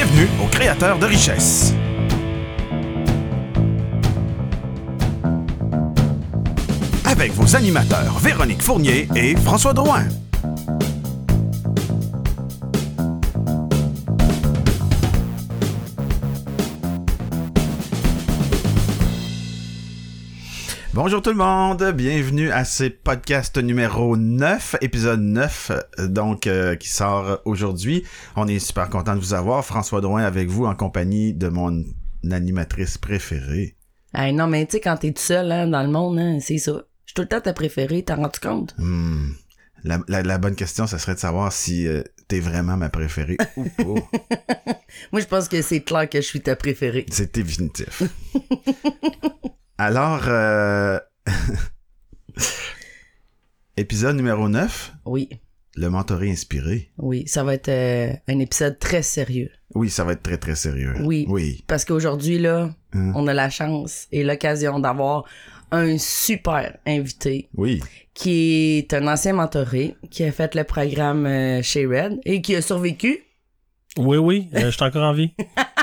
Bienvenue aux créateurs de richesse. Avec vos animateurs Véronique Fournier et François Drouin. Bonjour tout le monde, bienvenue à ce podcast numéro 9, épisode 9, euh, donc euh, qui sort aujourd'hui. On est super content de vous avoir, François Drouin avec vous en compagnie de mon animatrice préférée. Hey, non, mais tu sais, quand t'es tout seul hein, dans le monde, hein, c'est ça. Je suis tout le temps ta préférée, t'as rendu compte? Hmm. La, la- la bonne question, ça serait de savoir si euh, t'es vraiment ma préférée ou pas. Moi, je pense que c'est clair que je suis ta préférée. C'est définitif. Alors, euh... épisode numéro 9, Oui, le mentoré inspiré. oui, ça va être euh, un épisode très sérieux. Oui, ça va être très très sérieux. Oui. Oui. Parce qu'aujourd'hui, là, Hein? on a la chance et l'occasion d'avoir un super invité Oui. qui est un ancien mentoré, qui a fait le programme euh, chez Red et qui a survécu, Oui, oui, euh, je suis encore en vie.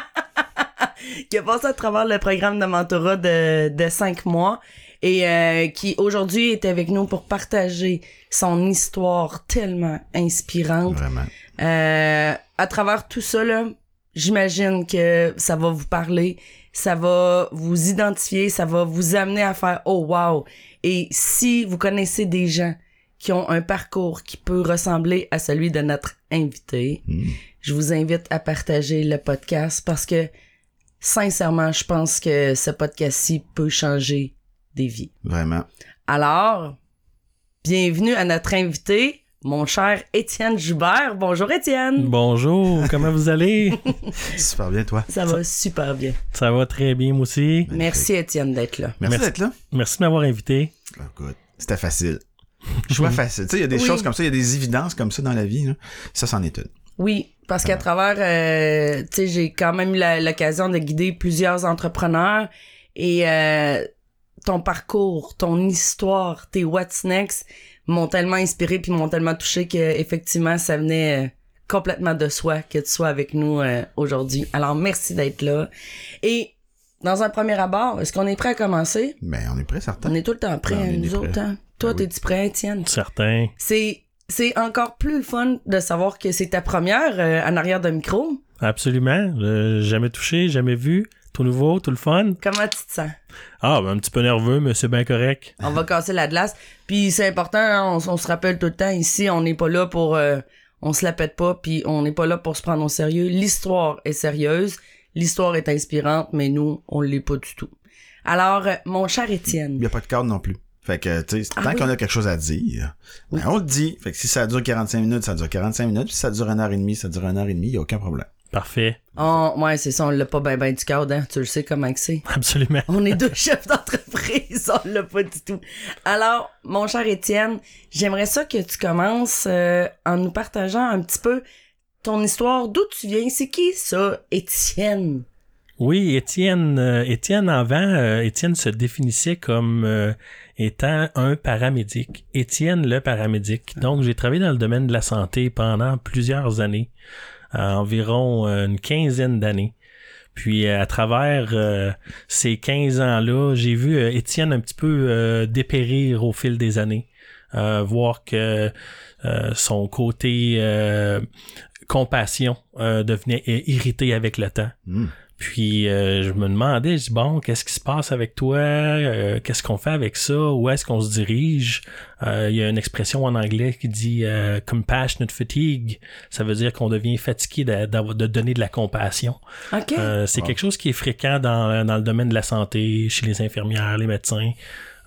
qui a passé à travers le programme de mentorat de, de cinq mois et euh, qui aujourd'hui est avec nous pour partager son histoire tellement inspirante. Vraiment. Euh, à travers tout ça, là, j'imagine que ça va vous parler, ça va vous identifier, ça va vous amener à faire oh wow. Et si vous connaissez des gens qui ont un parcours qui peut ressembler à celui de notre invité, Hmm. je vous invite à partager le podcast parce que sincèrement, je pense que ce podcast-ci peut changer des vies. Vraiment. Alors, bienvenue à notre invité, mon cher Étienne Joubert. Bonjour Étienne. Bonjour, comment vous allez? Super bien, toi. Ça va super bien. Ça va très bien, moi aussi. Merci Étienne d'être là. Merci, Merci. d'être là. Merci de m'avoir invité. Oh, good. C'était facile. Choix facile. Tu sais, il y a des Oui. choses comme ça, il y a des évidences comme ça dans la vie. là. Ça, c'en est une. Oui, parce qu'à travers, euh, tu sais, j'ai quand même eu l'occasion de guider plusieurs entrepreneurs et euh, ton parcours, ton histoire, tes what's next m'ont tellement inspiré puis m'ont tellement touché que effectivement ça venait euh, complètement de soi que tu sois avec nous euh, aujourd'hui. Alors merci d'être là. Et dans un premier abord, est-ce qu'on est prêt à commencer? Mais on est prêt, certain. On est tout le temps prêt, Ben, on est nous prêt. autres. hein? Toi, Ben oui. t'es-tu prêt, Étienne? Certain. C'est c'est encore plus le fun de savoir que c'est ta première euh, en arrière de micro. Absolument. Euh, jamais touché, jamais vu. Tout nouveau, tout le fun. Comment tu te sens? Ah, ben, un petit peu nerveux, mais c'est bien correct. On va casser la glace. Puis c'est important, hein, on, se rappelle tout le temps, ici, on n'est pas là pour... euh, on se la pète pas, puis on n'est pas là pour se prendre au sérieux. L'histoire est sérieuse, l'histoire est inspirante, mais nous, on l'est pas du tout. Alors, euh, mon cher Il Étienne, n'y a pas de cadre non plus. Fait que, tu sais, Ah tant oui. qu'on a quelque chose à dire, Oui. ben, on le dit. Fait que si ça dure 45 minutes, ça dure 45 minutes. Puis si ça dure une heure et demie, ça dure une heure et demie. Il n'y a aucun problème. Parfait. on, ouais, c'est ça, on l'a pas ben ben du cadre, hein, tu le sais comment que c'est. Absolument. On est deux chefs d'entreprise, on l'a pas du tout. Alors, mon cher Étienne, j'aimerais ça que tu commences euh, en nous partageant un petit peu ton histoire, d'où tu viens, c'est qui ça, Étienne? Oui, Étienne, euh, Étienne avant, euh, Étienne se définissait comme euh, étant un paramédic. Étienne le paramédic. Donc, j'ai travaillé dans le domaine de la santé pendant plusieurs années, euh, environ euh, une quinzaine d'années. Puis euh, à travers ces 15 ans-là, j'ai vu Étienne un petit peu dépérir au fil des années, voir que son côté compassion devenait irrité avec le temps. Hmm. Puis euh, je me demandais, je dis bon, qu'est-ce qui se passe avec toi? Euh, Qu'est-ce qu'on fait avec ça? Où est-ce qu'on se dirige? Euh, Il y a une expression en anglais qui dit euh, compassionate fatigue. Ça veut dire qu'on devient fatigué de, d'avoir- de donner de la compassion. OK. Euh, c'est Wow. quelque chose qui est fréquent dans, dans le domaine de la santé, chez les infirmières, les médecins,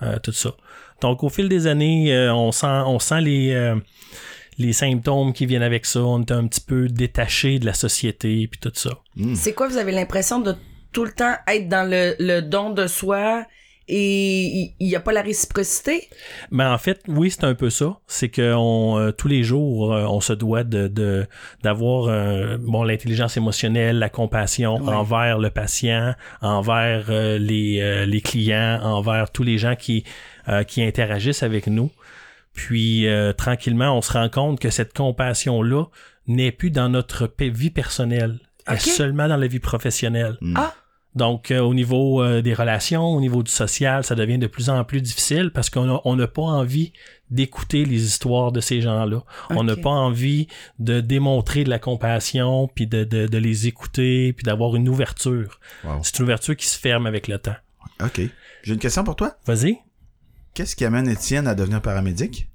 euh, tout ça. Donc au fil des années, euh, on sent, on sent les euh, les symptômes qui viennent avec ça. On est un petit peu détaché de la société puis tout ça. Hmm. C'est quoi, vous avez l'impression de tout le temps être dans le, le don de soi et il n'y a pas la réciprocité? Mais en fait, oui, c'est un peu ça. C'est que on, euh, tous les jours, euh, on se doit de de- d'avoir euh, bon l'intelligence émotionnelle, la compassion Ouais. envers le patient, envers euh, les euh, les clients, envers tous les gens qui euh, qui interagissent avec nous. Puis euh, tranquillement, on se rend compte que cette compassion là n'est plus dans notre vie personnelle. Elle est seulement dans la vie professionnelle. Mm. Ah, Donc, euh, au niveau euh, des relations, au niveau du social, ça devient de plus en plus difficile parce qu'on a- on n'a pas envie d'écouter les histoires de ces gens-là. On n'a pas envie de démontrer de la compassion, puis de, de, de les écouter, puis d'avoir une ouverture. Wow. C'est une ouverture qui se ferme avec le temps. OK. J'ai une question pour toi. Vas-y. Qu'est-ce qui amène Étienne à devenir paramédic?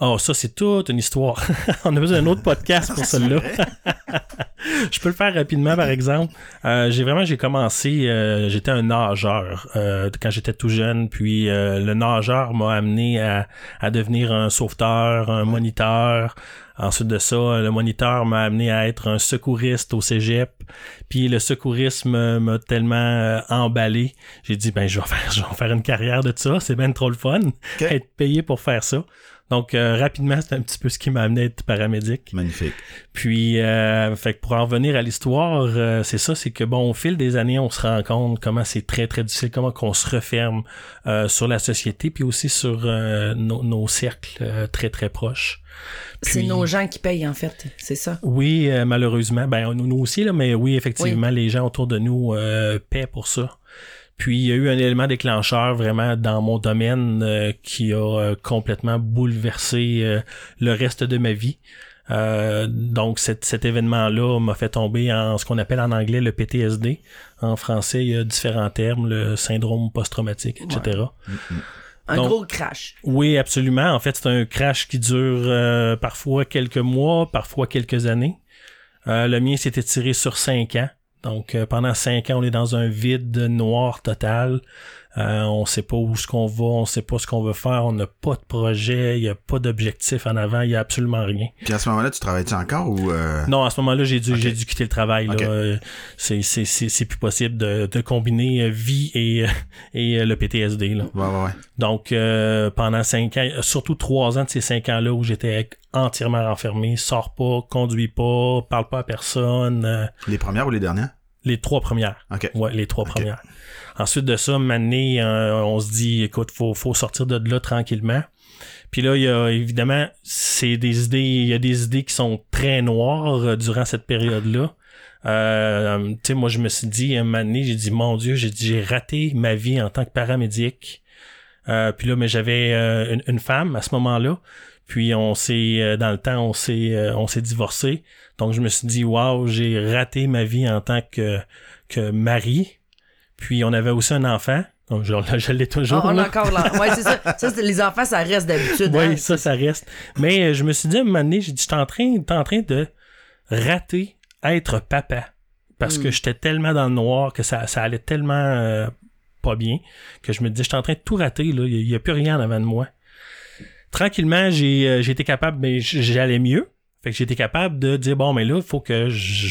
Oh, ça, c'est toute une histoire. On a besoin d'un autre podcast pour celle-là. Je peux le faire rapidement, par exemple. Euh, j'ai vraiment, j'ai commencé, euh, j'étais un nageur euh, quand j'étais tout jeune, puis le nageur m'a amené à, à devenir un sauveteur, un moniteur. Ensuite de ça, le moniteur m'a amené à être un secouriste au cégep. Puis le secourisme m'a tellement euh, emballé. J'ai dit, ben, je vais faire, je vais faire une carrière de ça. C'est bien trop le fun. Être payé pour faire ça. Donc, euh, rapidement, c'est un petit peu ce qui m'a amené à être paramédic. Magnifique. Puis, euh, fait que pour en revenir à l'histoire, euh, c'est ça, c'est que bon, au fil des années, on se rend compte comment c'est très très difficile, comment qu'on se referme euh, sur la société, puis aussi sur euh, nos, nos cercles euh, très très proches. c'est nos gens qui payent, en fait. C'est ça. Oui, euh, malheureusement, ben nous, nous aussi là, mais oui, effectivement, les gens autour de nous euh, paient pour ça. Puis il y a eu un élément déclencheur vraiment dans mon domaine euh, qui a euh, complètement bouleversé euh, le reste de ma vie. Euh, donc cet, cet événement-là m'a fait tomber en ce qu'on appelle en anglais le PTSD. En français, il y a différents termes, le syndrome post-traumatique, etc. Un Donc- gros crash. Oui, absolument. En fait, c'est un crash qui dure euh, parfois quelques mois, parfois quelques années. Euh, le mien s'est étiré sur cinq ans. Donc, euh, pendant cinq ans, on est dans un vide noir total. Euh, on sait pas où ce qu'on va, on sait pas ce qu'on veut faire, on n'a pas de projet, il y a pas d'objectif en avant, il y a absolument rien. Puis à ce moment-là, tu travailles-tu encore ou... euh, Non, à ce moment-là, j'ai dû, Ok. j'ai dû quitter le travail. là. Ok. Euh, C'est, c'est, c'est, c'est plus possible de, de combiner euh, vie et, et euh, le PTSD. Là. Ouais, ouais, ouais. Donc, euh, pendant cinq ans, surtout trois ans de ces cinq ans-là où j'étais entièrement renfermé, sors pas, conduis pas, parle pas à personne, Les premières ou les dernières? les trois premières. OK. Ouais, les trois premières. Ensuite de ça, mané, euh, on se dit, écoute, faut, faut sortir de là tranquillement. Puis là, il y a évidemment, c'est des idées, il y a des idées qui sont très noires euh, durant cette période-là. Euh, tu sais, moi, je me suis dit, donné, j'ai dit, mon Dieu, j'ai j'ai raté ma vie en tant que paramédic. Euh, puis là, mais j'avais euh, une, une femme à ce moment-là. Puis on s'est, dans le temps, on s'est, on s'est divorcé. Donc je me suis dit, waouh, j'ai raté ma vie en tant que, que mari. Puis on avait aussi un enfant. Donc, je, je l'ai toujours. Ah, on là. a encore là. Ouais, c'est ça. Ça, les enfants, ça reste d'habitude. Oui, hein. ça, ça reste. Mais euh, je me suis dit à un moment donné, j'ai dit, j'étais en train, t'es en train de rater être papa. Parce Mm. que j'étais tellement dans le noir que ça, ça allait tellement euh, pas bien que je me disais, j'étais en train de tout rater, là. Il n'y a, plus rien en avant de moi. Tranquillement, j'ai euh, été capable, mais j'allais mieux. Fait que été capable de dire, bon, mais là, il faut que je,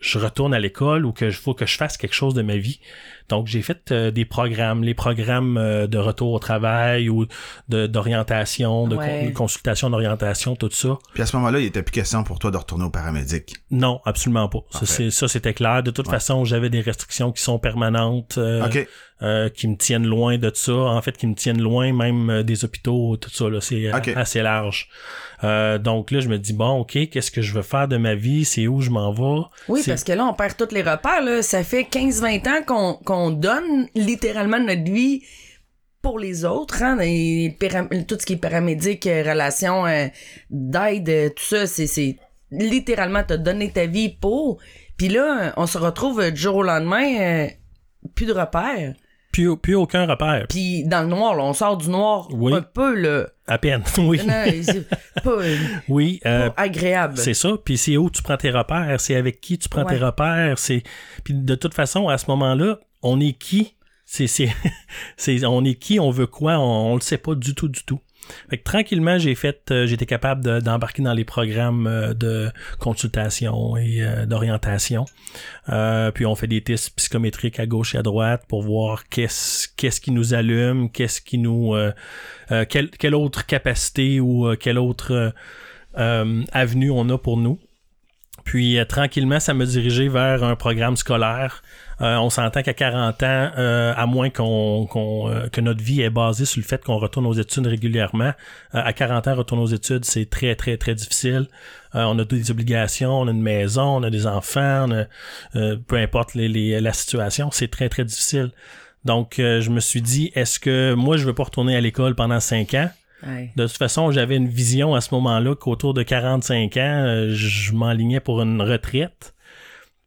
je- retourne à l'école ou que je faut que je fasse quelque chose de ma vie. Donc, j'ai fait euh, des programmes, les programmes euh, de retour au travail ou de- d'orientation, de, con- Ouais. de consultation d'orientation, tout ça. Puis à ce moment-là, il était plus question pour toi de retourner au paramédic. Non, absolument pas. Ça, ça, c'était clair. De toute Ouais. façon, j'avais des restrictions qui sont permanentes, euh, OK. Euh, qui me tiennent loin de ça. En fait, qui me tiennent loin même euh, des hôpitaux, tout ça. Là, c'est euh, assez large. Euh, donc là, je me dis, bon, OK, qu'est-ce que je veux faire de ma vie? C'est où je m'en vais? Oui, C'est- parce que là, on perd tous les repères. Là. Ça fait 15-20 ans qu'on qu'on donne littéralement notre vie pour les autres. Hein, tout ce qui est paramédic, relations euh, d'aide, tout ça, c'est- c'est littéralement te donner ta vie pour. Puis là, on se retrouve du jour au lendemain, euh, plus de repères. Plus, plus aucun repère. Puis dans le noir, là, on sort du noir Oui. un peu, là. À peine. oui. Non, c'est pas, euh, Oui. euh, pas agréable. C'est ça. Puis c'est où tu prends tes repères, c'est avec qui tu prends tes repères, c'est puis de toute façon à ce moment-là, on est qui? C'est c'est c'est on est qui, on veut quoi, on, on le sait pas du tout du tout. Fait que tranquillement, j'ai fait euh, j'étais capable de- d'embarquer dans les programmes euh, de consultation et euh, d'orientation. Euh, puis on fait des tests psychométriques à gauche et à droite pour voir qu'est-ce qu'est-ce qui nous allume, qu'est-ce qui nous quelle, quelle autre capacité ou quelle autre avenue on a pour nous. Puis euh, tranquillement, ça m'a dirigé vers un programme scolaire. Euh, on s'entend qu'à 40 ans, euh, à moins qu'on, que notre vie est basée sur le fait qu'on retourne aux études régulièrement, à 40 ans, retourner aux études, c'est très, très, très difficile. On a des obligations, on a une maison, on a des enfants, on a, peu importe la situation, c'est très, très difficile. Donc, je me suis dit, est-ce que moi, je veux pas retourner à l'école pendant 5 ans? De toute façon, j'avais une vision à ce moment-là qu'autour de 45 ans, euh, je m'enlignais pour une retraite.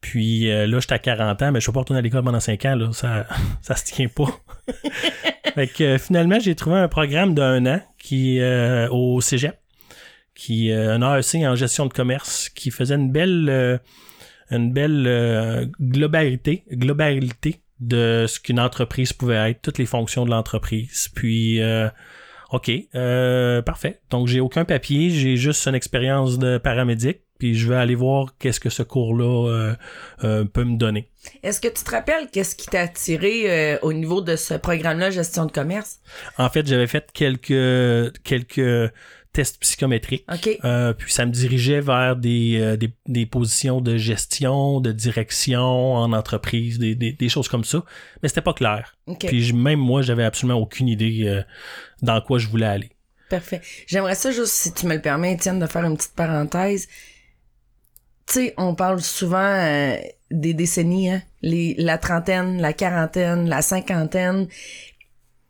Puis euh, là, j'étais à 40 ans, mais je ne peux pas retourner à l'école pendant 5 ans, là. Ça, ça se tient pas. fait que finalement, j'ai trouvé un programme d'un an qui euh, au Cégep, qui euh, un AEC en gestion de commerce, qui faisait une belle euh, une belle euh, globalité, globalité de ce qu'une entreprise pouvait être, toutes les fonctions de l'entreprise. Puis euh, OK, euh, parfait. Donc j'ai aucun papier, j'ai juste une expérience de paramédic, puis je vais aller voir qu'est-ce que ce cours-là euh, euh, peut me donner. Est-ce que tu te rappelles qu'est-ce qui t'a attiré euh, au niveau de ce programme-là, gestion de commerce? En fait, j'avais fait quelques quelques tests psychométriques. OK. Euh, puis ça me dirigeait vers des, euh, des, des positions de gestion, de direction en entreprise, des, des, des choses comme ça. Mais c'était pas clair. OK. Puis je- même moi, j'avais absolument aucune idée euh, dans quoi je voulais aller. Parfait. J'aimerais ça juste, si tu me le permets, Étienne, de faire une petite parenthèse. Tu sais, on parle souvent euh, des décennies, hein? Les, la trentaine, la quarantaine, la cinquantaine.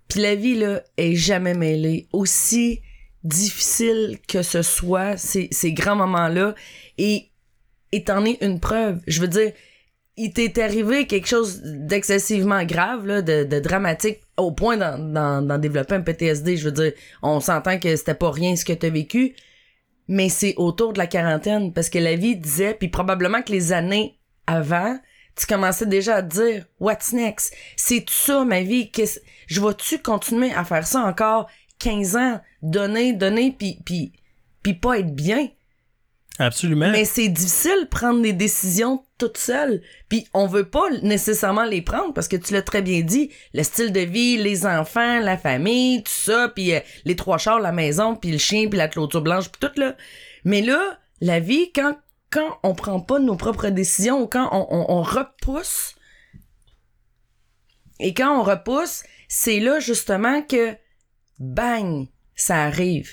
Puis la vie, là, est jamais mêlée. Aussi difficile que ce soit, ces, ces grands moments-là. Et, t'en es une preuve. Je veux dire, il t'est arrivé quelque chose d'excessivement grave, là, de, dramatique, au point d'en, développer un PTSD. Je veux dire, on s'entend que c'était pas rien ce que t'as vécu, mais c'est autour de la quarantaine, parce que la vie disait, puis probablement que les années avant, tu commençais déjà à te dire, what's next? C'est ça, ma vie? Qu'est-ce- je vais-tu continuer à faire ça encore? 15 ans? Donner, donner, puis, puis, puis pas être bien? Absolument. Mais c'est difficile de prendre des décisions toute seule. Puis on veut pas nécessairement les prendre parce que tu l'as très bien dit, le style de vie, les enfants, la famille, tout ça, puis euh, les trois chars, la maison, puis le chien, puis la clôture blanche, puis tout là. Mais là, la vie, quand quand on prend pas nos propres décisions ou quand on, on, on repousse, et quand on repousse, c'est là justement que bang, ça arrive.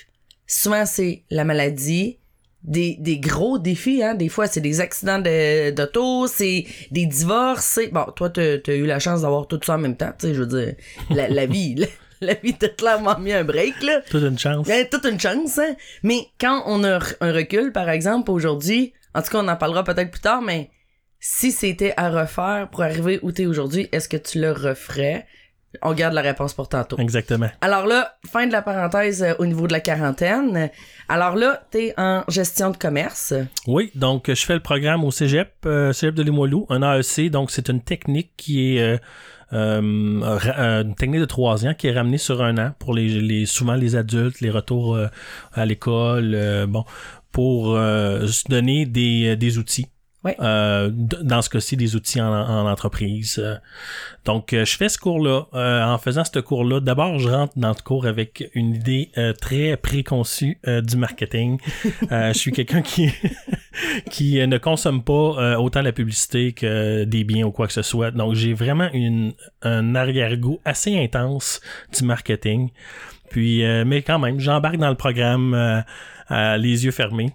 Souvent c'est la maladie, des, des gros défis, hein. Des fois, c'est des accidents de- d'auto, c'est des divorces, c'est... Bon, toi, t'as as eu la chance d'avoir tout ça en même temps, tu sais, je veux dire, la, la vie, la, la vie t'a clairement mis un break, là. Toute une chance. Toute une chance, hein. Mais quand on a un recul, par exemple, aujourd'hui, en tout cas, on en parlera peut-être plus tard, mais si c'était à refaire pour arriver où t'es aujourd'hui, est-ce que tu le referais? On garde la réponse pour tantôt. Exactement. Alors là, fin de la parenthèse euh, au niveau de la quarantaine. Alors là, t'es en gestion de commerce. Oui, donc euh, je fais le programme au Cégep, euh, Cégep de Limoilou, un AEC, donc c'est une technique qui est euh, une technique de trois ans qui est ramenée sur un an pour les, les souvent les adultes, les retours à l'école, bon, pour se donner des, des outils. Ouais. Euh, dans ce cas-ci, des outils en, en entreprise. Euh, Donc, euh, je fais ce cours-là. Euh, en faisant ce cours-là, d'abord, je rentre dans le cours avec une idée très préconçue du marketing. Je suis quelqu'un qui qui ne consomme pas autant la publicité que des biens ou quoi que ce soit. Donc, j'ai vraiment une, un arrière-goût assez intense du marketing. Puis, mais quand même, j'embarque dans le programme les yeux fermés.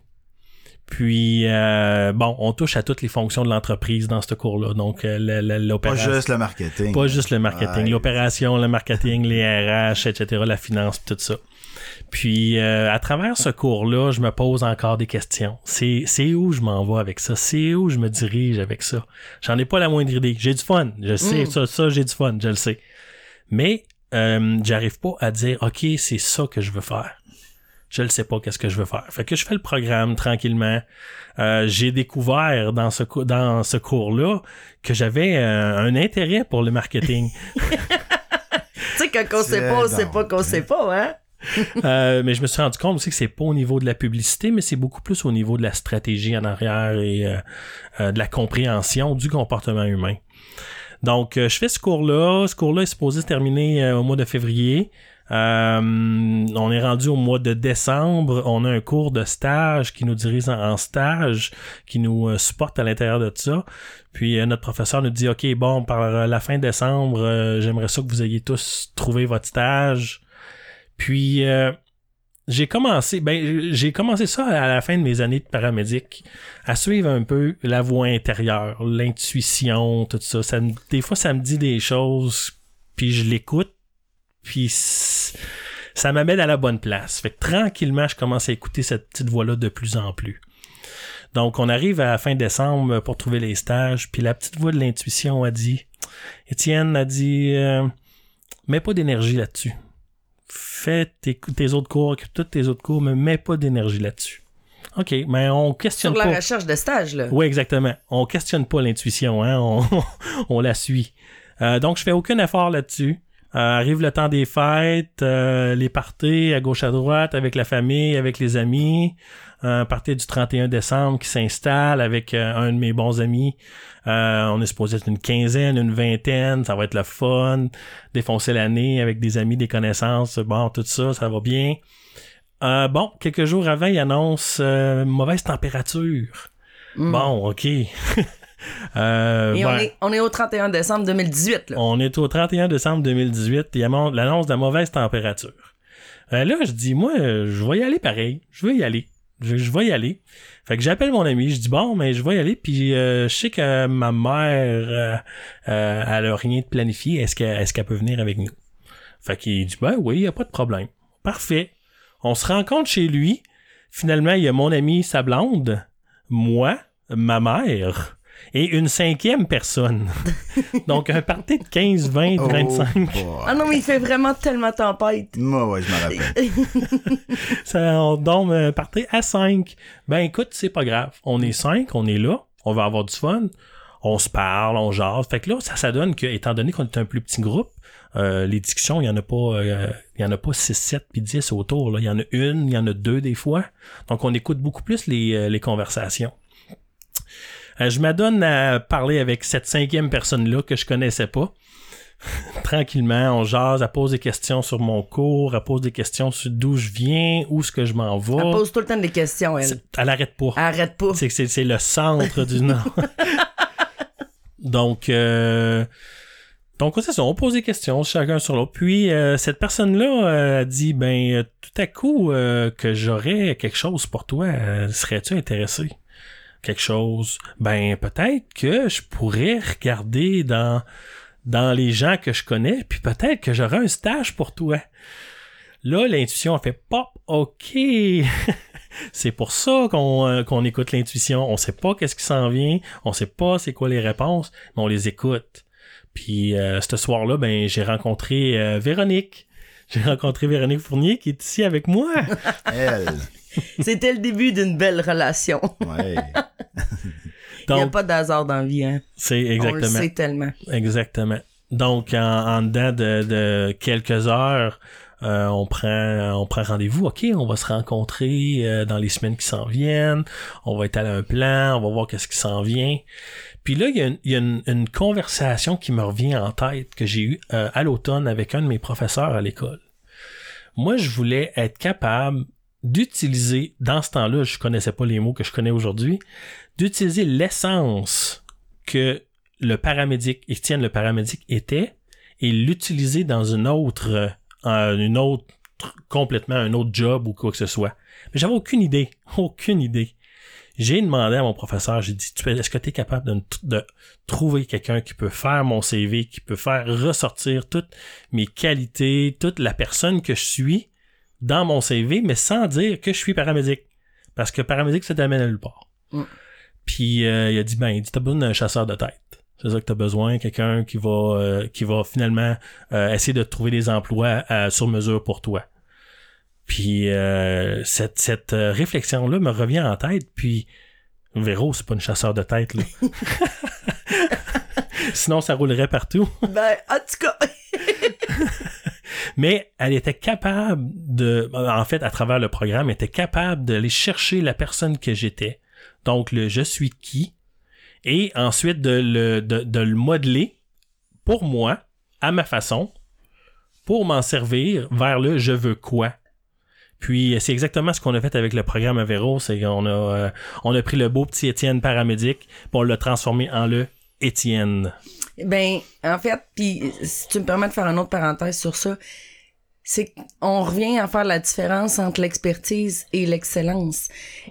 Puis, euh, bon, on touche à toutes les fonctions de l'entreprise dans ce cours-là. Donc, euh, la- Pas l'opération. juste le marketing. Pas juste le marketing, Ouais. l'opération, le marketing, les RH, etc., la finance, tout ça. Puis, euh, à travers ce cours-là, je me pose encore des questions. C'est, c'est où je m'en vais avec ça? C'est où je me dirige avec ça? J'en ai pas la moindre idée. J'ai du fun. Je sais, Mm. ça, ça, j'ai du fun, je le sais. Mais, euh, j'arrive pas à dire, OK, c'est ça que je veux faire. Je ne sais pas qu'est-ce que je veux faire. Fait que je fais le programme tranquillement. Euh, j'ai découvert dans ce, dans ce cours-là que j'avais euh, un intérêt pour le marketing. Tu sais, quand on sait pas, on sait donc. pas qu'on sait pas, hein? Euh, mais je me suis rendu compte aussi que c'est pas au niveau de la publicité, mais c'est beaucoup plus au niveau de la stratégie en arrière et euh, euh, de la compréhension du comportement humain. Donc, euh, je fais ce cours-là. Ce cours-là est supposé se terminer au mois de février. Euh, on est rendu au mois de décembre. On a un cours de stage qui nous dirige en, stage, qui nous euh, supporte à l'intérieur de ça. Puis euh, notre professeur nous dit, OK, bon, par euh, la fin décembre, j'aimerais ça que vous ayez tous trouvé votre stage. Puis j'ai commencé, ben j'ai commencé ça à la fin de mes années de paramédic, à suivre un peu la voix intérieure, l'intuition, tout ça. des fois, ça me dit des choses, puis je l'écoute, puis ça m'amène à la bonne place. Fait que tranquillement, je commence à écouter cette petite voix-là de plus en plus. Donc, on arrive à la fin décembre pour trouver les stages, puis la petite voix de l'intuition a dit, Étienne a dit, euh, mets pas d'énergie là-dessus. Fais tes, tes autres cours, tous tes autres cours, mais mets pas d'énergie là-dessus. OK, mais on questionne Sur la pas. recherche de stage, là. Oui, exactement. On questionne pas l'intuition, hein? on, on la suit. Euh, donc, je fais aucun effort là-dessus. Euh, arrive le temps des fêtes, euh, les parties à gauche à droite avec la famille, avec les amis. Un party du 31 décembre qui s'installe avec euh, un de mes bons amis. Euh, on est supposé être une quinzaine, une vingtaine. Ça va être le fun. Défoncer l'année avec des amis, des connaissances. Bon, tout ça, ça va bien. Euh, bon, quelques jours avant, il annonce euh, mauvaise température. Mm. Bon, ok. Euh, Et ben, on, est, on est au 31 décembre 2018, là. on est au 31 décembre 2018. Il y a l'annonce de la mauvaise température. Euh, là, je dis, moi, je vais y aller pareil. Je vais y aller. Je, je vais y aller. Fait que j'appelle mon ami. Je dis, bon, mais je vais y aller. Puis euh, je sais que ma mère, elle a rien de planifié. Est-ce qu'elle est peut venir avec nous? Fait qu'il dit, ben oui, il a pas de problème. Parfait. On se rencontre chez lui. Finalement, il y a mon ami, sa blonde, moi, ma mère et une cinquième personne. Donc, un party de 15, 20, Oh, 25. boy. Ah non, mais il fait vraiment tellement tempête. Moi, ouais, je me rappelle. Ça, on un party à 5. Ben, écoute, c'est pas grave. On est 5, on est là, on va avoir du fun. On se parle, on jase. Fait que là, ça, ça donne que, étant donné qu'on est un plus petit groupe, euh, les discussions, il y en a pas, euh, il y en a pas 6, 7 puis 10 autour, là. Il y en a une, il y en a deux des fois. Donc, on écoute beaucoup plus les, euh, les conversations. Euh, je m'adonne à parler avec cette cinquième personne-là que je connaissais pas. Tranquillement, on jase, elle pose des questions sur mon cours, elle pose des questions sur d'où je viens, où est-ce que je m'en vais. Elle pose tout le temps des questions, elle. Elle arrête pas. Elle arrête pas. C'est que c'est, c'est le centre du Nord. donc, euh, donc c'est ça, on pose des questions chacun sur l'autre. Puis euh, cette personne-là euh, a dit, ben euh, tout à coup euh, que j'aurais quelque chose pour toi, euh, serais-tu intéressé? Quelque chose? Ben peut-être que je pourrais regarder dans dans les gens que je connais, puis peut-être que j'aurais un stage pour toi. Là, l'intuition fait pop, ok. c'est pour ça qu'on euh, qu'on écoute l'intuition. On sait pas qu'est-ce qui s'en vient, on sait pas c'est quoi les réponses, mais on les écoute. Puis euh, ce soir-là, ben j'ai rencontré euh, Véronique. J'ai rencontré Véronique Fournier qui est ici avec moi. Elle. C'était le début d'une belle relation. Ouais. Il n'y a pas d'hasard dans la vie, hein. c'est On le exactement sait tellement. exactement. Donc en, en dedans de, de quelques heures, euh, on prend on prend rendez-vous. Ok, on va se rencontrer euh, dans les semaines qui s'en viennent. On va étaler un plan. On va voir qu'est-ce qui s'en vient. Puis là, il y a, une, il y a une- une conversation qui me revient en tête que j'ai eue euh, à l'automne avec un de mes professeurs à l'école. Moi, je voulais être capable d'utiliser, dans ce temps-là, je connaissais pas les mots que je connais aujourd'hui, d'utiliser l'essence que le paramédic, Étienne le paramédic était, et l'utiliser dans une autre, euh, une autre, complètement un autre job ou quoi que ce soit. Mais j'avais aucune idée, aucune idée. J'ai demandé à mon professeur, j'ai dit, est-ce que tu es capable de trouver quelqu'un qui peut faire mon CV, qui peut faire ressortir toutes mes qualités, toute la personne que je suis? Dans mon CV, mais sans dire que je suis paramédic. Parce que paramédic, ça t'amène à nulle part. Mm. Puis euh, il a dit, ben, il dit, t'as besoin d'un chasseur de tête. C'est ça que t'as besoin, quelqu'un qui va euh, qui va finalement euh, essayer de trouver des emplois euh, sur mesure pour toi. Puis euh, cette, cette euh, réflexion-là me revient en tête, puis Véro, c'est pas une chasseur de tête, là. Sinon, ça roulerait partout. Ben, en tout cas, Mais elle était capable de, en fait, à travers le programme, elle était capable d'aller chercher la personne que j'étais. Donc, le je suis qui. Et ensuite de le, de, le modeler pour moi, à ma façon, pour m'en servir vers le je veux quoi. Puis c'est exactement ce qu'on a fait avec le programme Avero, c'est qu'on a euh, on a pris le beau petit Étienne paramédic, puis on l'a transformé en le Étienne. Ben, en fait, puis si tu me permets de faire une autre parenthèse sur ça, c'est qu'on revient à faire la différence entre l'expertise et l'excellence.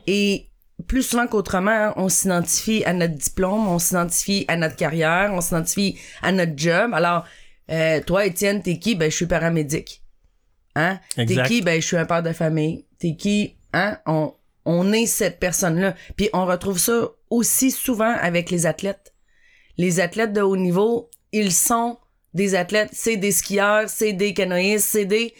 Et plus souvent qu'autrement, on s'identifie à notre diplôme, on s'identifie à notre carrière, on s'identifie à notre job. Alors, euh, toi, Étienne, t'es qui? Ben, je suis paramédic. Hein? T'es qui? Ben, je suis un père de famille. T'es qui? Hein? On, on est cette personne-là. Puis on retrouve ça aussi souvent avec les athlètes. Les athlètes de haut niveau, ils sont des athlètes, c'est des skieurs, c'est des canoïstes, c'est des...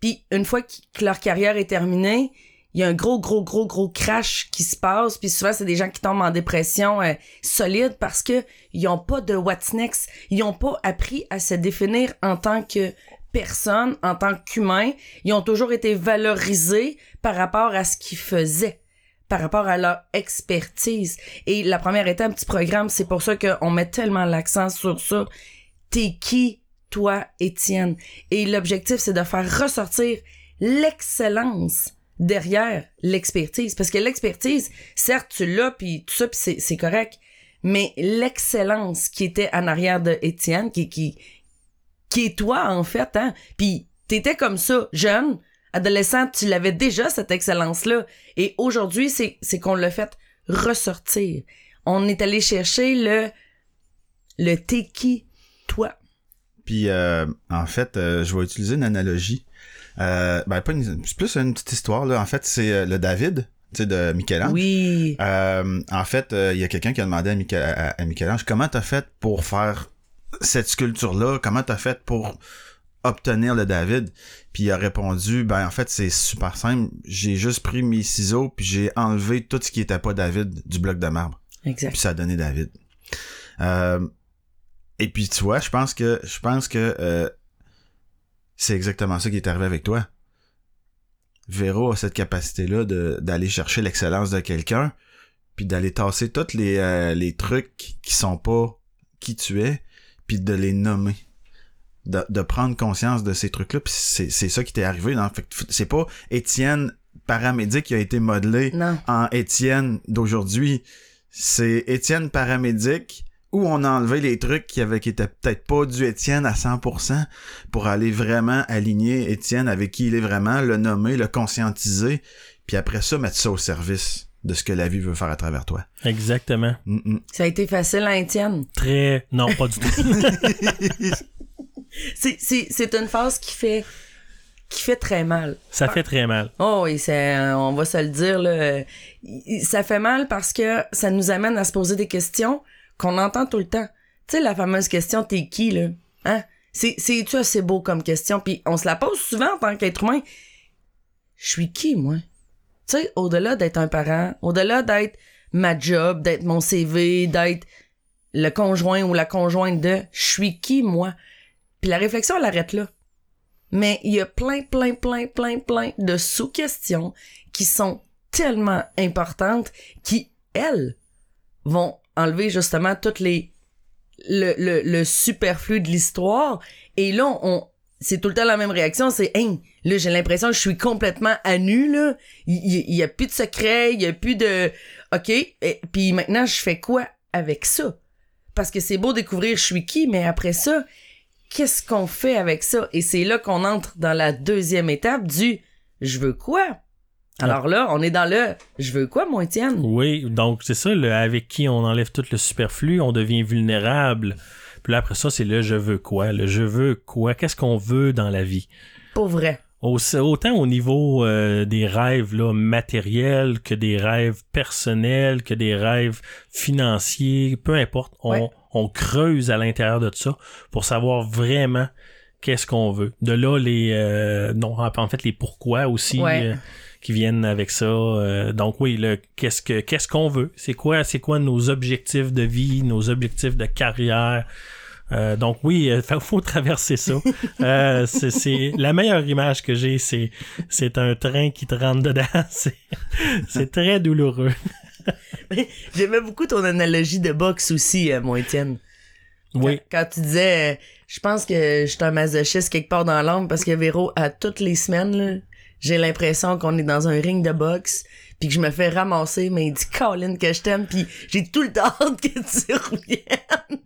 Puis une fois qu- que leur carrière est terminée, il y a un gros, gros, gros, gros crash qui se passe. Puis souvent, c'est des gens qui tombent en dépression euh, solide parce que ils ont pas de what's next. Ils ont pas appris à se définir en tant que personne, en tant qu'humain. Ils ont toujours été valorisés par rapport à ce qu'ils faisaient par rapport à leur expertise. Et la première étape du programme, c'est pour ça qu'on met tellement l'accent sur ça. T'es qui, toi, Étienne? Et l'objectif, c'est de faire ressortir l'excellence derrière l'expertise. Parce que l'expertise, certes, tu l'as, puis tout ça, puis c'est, correct. Mais l'excellence qui était en arrière de Étienne, qui, qui, qui est toi, en fait, hein? Puis t'étais comme ça, jeune, adolescent, tu l'avais déjà, cette excellence-là. Et aujourd'hui, c'est, c'est qu'on l'a fait ressortir. On est allé chercher le, le t'es qui, toi. Puis euh, en fait, euh, je vais utiliser une analogie. Euh, ben pas une, c'est plus une petite histoire là. En fait, c'est euh, le David, tu sais, de Michel-Ange. Oui. Euh, en fait, il y a quelqu'un qui a demandé à, Michel, à, à Michel-Ange comment t'as fait pour faire cette sculpture-là, comment t'as fait pour obtenir le David. Puis il a répondu, ben en fait c'est super simple, j'ai juste pris mes ciseaux puis j'ai enlevé tout ce qui était pas David du bloc de marbre. Exact. Puis ça a donné David. Euh, et puis tu vois, je pense que je pense que euh, c'est exactement ça qui est arrivé avec toi. Véro a cette capacité-là de d'aller chercher l'excellence de quelqu'un, puis d'aller tasser tous les, euh, les trucs qui sont pas qui tu es, puis de les nommer. De, de prendre conscience de ces trucs-là, puis c'est, c'est ça qui t'est arrivé. Non? Fait que c'est pas Étienne paramédic qui a été modelé Non. en Étienne d'aujourd'hui. C'est Étienne paramédic où on a enlevé les trucs qui avaient qui étaient peut-être pas du Étienne à 100% pour aller vraiment aligner Étienne avec qui il est vraiment, le nommer, le conscientiser, puis après ça mettre ça au service de ce que la vie veut faire à travers toi. Exactement. Ça a été facile, hein, Étienne? Très... Non, pas du tout. C'est, une phase qui fait, qui fait très mal. Ça fait très mal. Oh c'est, euh, on va se le dire, là. Ça fait mal parce que ça nous amène à se poser des questions qu'on entend tout le temps. Tu sais, la fameuse question, t'es qui, là? Hein? C'est, c'est, tu assez beau comme question, puis on se la pose souvent en tant qu'être humain. Je suis qui, moi? Tu sais, au-delà d'être un parent, au-delà d'être ma job, d'être mon CV, d'être le conjoint ou la conjointe de, je suis qui, moi? Puis la réflexion, elle arrête là. Mais il y a plein, plein, plein, plein, plein de sous-questions qui sont tellement importantes qui, elles, vont enlever justement toutes les le, le, le superflu de l'histoire. Et là, on, c'est tout le temps la même réaction, c'est hein, là j'ai l'impression que je suis complètement à nu là. Il, y a plus de secret, il y a plus de OK, et, puis maintenant je fais quoi avec ça? Parce que c'est beau découvrir je suis qui, mais après ça, qu'est-ce qu'on fait avec ça? Et c'est là qu'on entre dans la deuxième étape du je veux quoi Alors là, on est dans le je veux quoi, mon Étienne Oui, donc c'est ça, le avec qui on enlève tout le superflu, on devient vulnérable. Puis là, après ça, c'est le je veux quoi, le je veux quoi, qu'est-ce qu'on veut dans la vie? Pour vrai. Au- autant au niveau euh, des rêves là, matériels que des rêves personnels, que des rêves financiers, peu importe, on, Ouais. On creuse à l'intérieur de ça pour savoir vraiment qu'est-ce qu'on veut. De là les euh, non en fait les pourquoi aussi Ouais. euh, qui viennent avec ça. Euh, donc oui, le qu'est-ce que qu'est-ce qu'on veut? C'est quoi c'est quoi nos objectifs de vie, nos objectifs de carrière? Euh, donc oui, il faut, faut traverser ça. Euh, c'est, c'est la meilleure image que j'ai, c'est c'est un train qui te rentre dedans. C'est, c'est très douloureux. J'aimais beaucoup ton analogie de boxe aussi, euh, mon Étienne. Oui, Quand, quand tu disais, euh, Je pense que je suis un masochiste quelque part dans l'âme parce que Véro, à toutes les semaines, là, j'ai l'impression qu'on est dans un ring de boxe puis que je me fais ramasser, mais il dit Colin que je t'aime, puis j'ai tout le temps hâte que tu reviennes.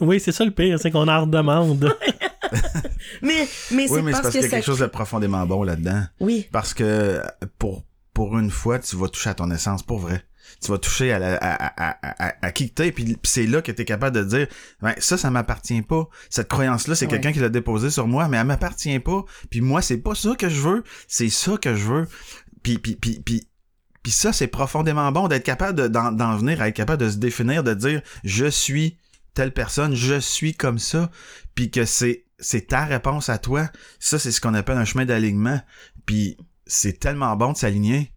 Oui, c'est ça le pire, c'est qu'on en redemande. mais mais Oui, c'est mais c'est parce, parce qu'il y que a ça quelque chose de profondément bon là-dedans. Oui. Parce que pour, pour une fois, tu vas toucher à ton essence pour vrai. Tu vas toucher à, la, à, à, à, qui que t'es, puis c'est là que t'es capable de dire, ben, ça, ça m'appartient pas. Cette croyance-là, c'est Ouais. quelqu'un qui l'a déposée sur moi, mais elle m'appartient pas. Puis moi, c'est pas ça que je veux, c'est ça que je veux. Puis, puis, puis, puis, puis ça, c'est profondément bon d'être capable de- d'en d'en venir à être capable de se définir, de dire, je suis telle personne, je suis comme ça, puis que c'est c'est ta réponse à toi. Ça, c'est ce qu'on appelle un chemin d'alignement. Puis c'est tellement bon de s'aligner,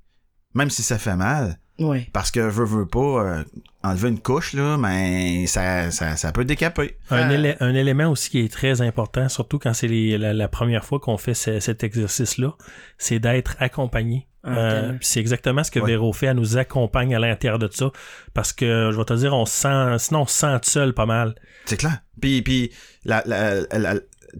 même si ça fait mal. Ouais. Parce que veux, veux pas euh, enlever une couche, là, mais ça, ça, ça peut décaper. Un, Euh. un élément aussi qui est très important, surtout quand c'est la, la première fois qu'on fait ce- cet exercice-là, c'est d'être accompagné. Ah, Euh, c'est exactement ce que Ouais. Véro fait, elle nous accompagne à l'intérieur de ça, parce que je vais te dire, on se sent, sinon on se sent seul pas mal. C'est clair. Puis, puis la, la, la-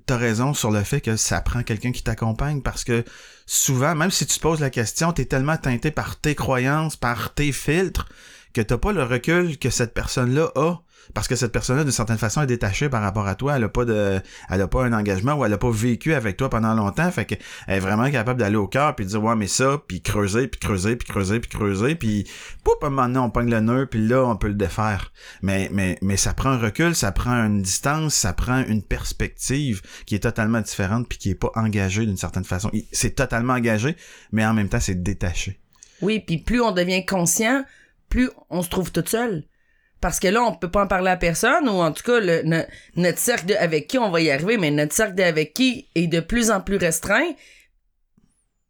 t'as raison sur le fait que ça prend quelqu'un qui t'accompagne parce que souvent, même si tu te poses la question, t'es tellement teinté par tes croyances, par tes filtres, que t'as pas le recul que cette personne-là a. Parce que cette personne-là, d'une certaine façon, est détachée par rapport à toi. Elle a pas de, elle a pas un engagement ou elle a pas vécu avec toi pendant longtemps. Fait qu'elle est vraiment capable d'aller au cœur puis de dire, ouais, mais ça, puis creuser, puis creuser, puis creuser, puis creuser, puis poup, un moment donné, on pogne le nœud, puis là, on peut le défaire. Mais, mais, mais ça prend un recul, ça prend une distance, ça prend une perspective qui est totalement différente puis qui est pas engagée d'une certaine façon. C'est totalement engagé, mais en même temps, c'est détaché. Oui, puis plus on devient conscient, plus on se trouve toute seule. Parce que là, on peut pas en parler à personne, ou en tout cas, le, no- notre cercle de, avec qui on va y arriver, mais notre cercle de, avec qui est de plus en plus restreint.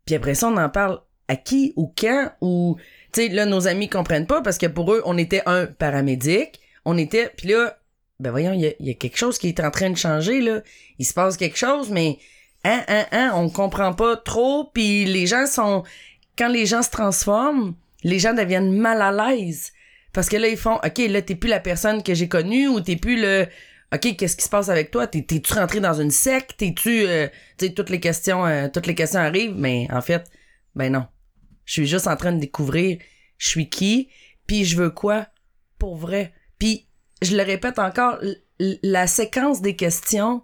Puis après ça, on en parle à qui ou quand, ou, tu sais, là, nos amis comprennent pas parce que pour eux, on était un paramédic, on était, puis là, ben voyons, il y y a quelque chose qui est en train de changer, là. Il se passe quelque chose, mais, hein, hein, hein, on comprend pas trop, puis les gens sont, quand les gens se transforment, les gens deviennent mal à l'aise. Parce que là, ils font, OK, là, t'es plus la personne que j'ai connue ou t'es plus le, OK, qu'est-ce qui se passe avec toi? T'es- T'es-tu rentré dans une secte? T'es-tu, euh, tu sais, toutes les questions, euh, toutes les questions arrivent, mais en fait, ben non. Je suis juste en train de découvrir je suis qui, puis je veux quoi pour vrai. Puis, je le répète encore, la séquence des questions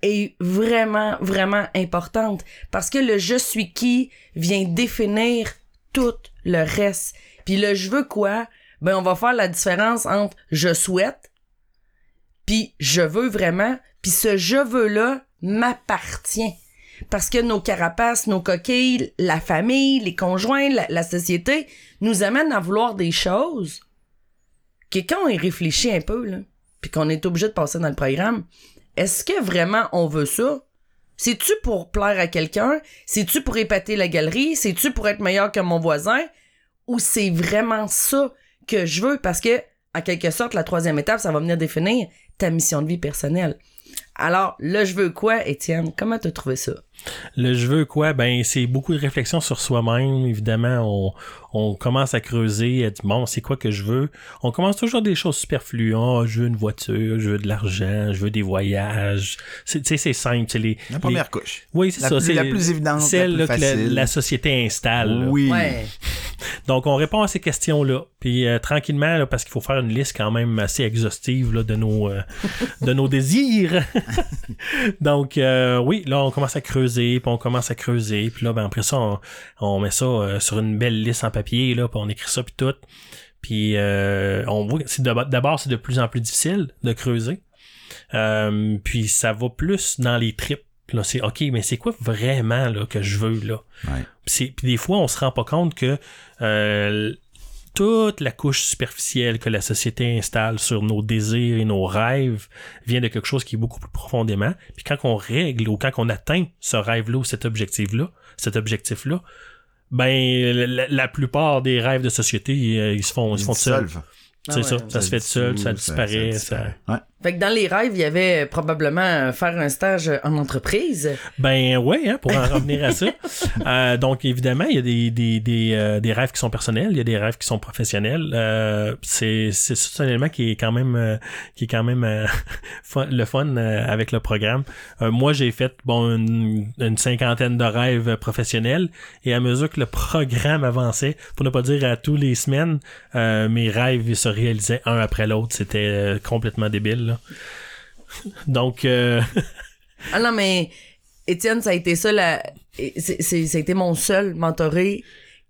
est vraiment, vraiment importante parce que le je suis qui vient définir tout le reste. Puis le je veux quoi, ben on va faire la différence entre je souhaite puis je veux vraiment, puis ce je veux là m'appartient. Parce que nos carapaces, nos coquilles, la famille, les conjoints, la, société nous amènent à vouloir des choses que quand on y réfléchit un peu, là, puis qu'on est obligé de passer dans le programme, est-ce que vraiment on veut ça? C'est-tu pour plaire à quelqu'un? C'est-tu pour épater la galerie? C'est-tu pour être meilleur que mon voisin? Ou c'est vraiment ça que je veux? Parce que, en quelque sorte, la troisième étape, ça va venir définir ta mission de vie personnelle. Alors, là, je veux quoi, Étienne? Comment t'as trouvé ça? Le je veux quoi? Ben, c'est beaucoup de réflexion sur soi-même. Évidemment, on, on commence à creuser, à dire, bon, c'est quoi que je veux? On commence toujours des choses superflues. Ah, je veux une voiture, je veux de l'argent, je veux des voyages. C'est, tu sais, c'est simple. C'est les, La les- première couche. Oui, c'est La ça. c'est la plus évidente, la Celle plus là, que la, société installe. là. Oui. Ouais. Donc, on répond à ces questions-là. Puis, euh, tranquillement, là, parce qu'il faut faire une liste quand même assez exhaustive là, de, nos, euh, de nos désirs. Donc, euh, oui, là, on commence à creuser, puis on commence à creuser. Puis là, ben, après ça, on, on met ça euh, sur une belle liste en papier, là, puis on écrit ça, puis tout. Puis, euh, on voit d'abord, c'est de plus en plus difficile de creuser. Euh, puis, ça va plus dans les tripes. Là, c'est OK, mais c'est quoi vraiment là, que je veux, là? Ouais. Puis c'est- puis des fois, on se rend pas compte que toute la couche superficielle que la société installe sur nos désirs et nos rêves vient de quelque chose qui est beaucoup plus profondément. Puis quand on règle ou quand on atteint ce rêve-là ou cet objectif-là, cet objectif-là, ben la, la plupart des rêves de société, euh, ils se font, ils se font seuls. C'est Ah ça, ça se fait tout seul, ça disparaît, ça. Ouais. Fait que dans les rêves, il y avait probablement euh, faire un stage en entreprise. Ben ouais, hein, pour en revenir à ça. Euh, donc évidemment, il y a des, des, des, euh, des rêves qui sont personnels, il y a des rêves qui sont professionnels. Euh, c'est c'est un élément qui est quand même euh, qui est quand même euh, fun- le fun euh, avec le programme. Euh, moi, j'ai fait bon une, une cinquantaine de rêves professionnels et à mesure que le programme avançait, pour ne pas dire à tous les semaines, euh, mes rêves se réalisaient un après l'autre. C'était euh, complètement débile. Là. Donc euh, Ah non, mais Étienne, ça a été ça, la... c'est, c'est- ça a été mon seul mentoré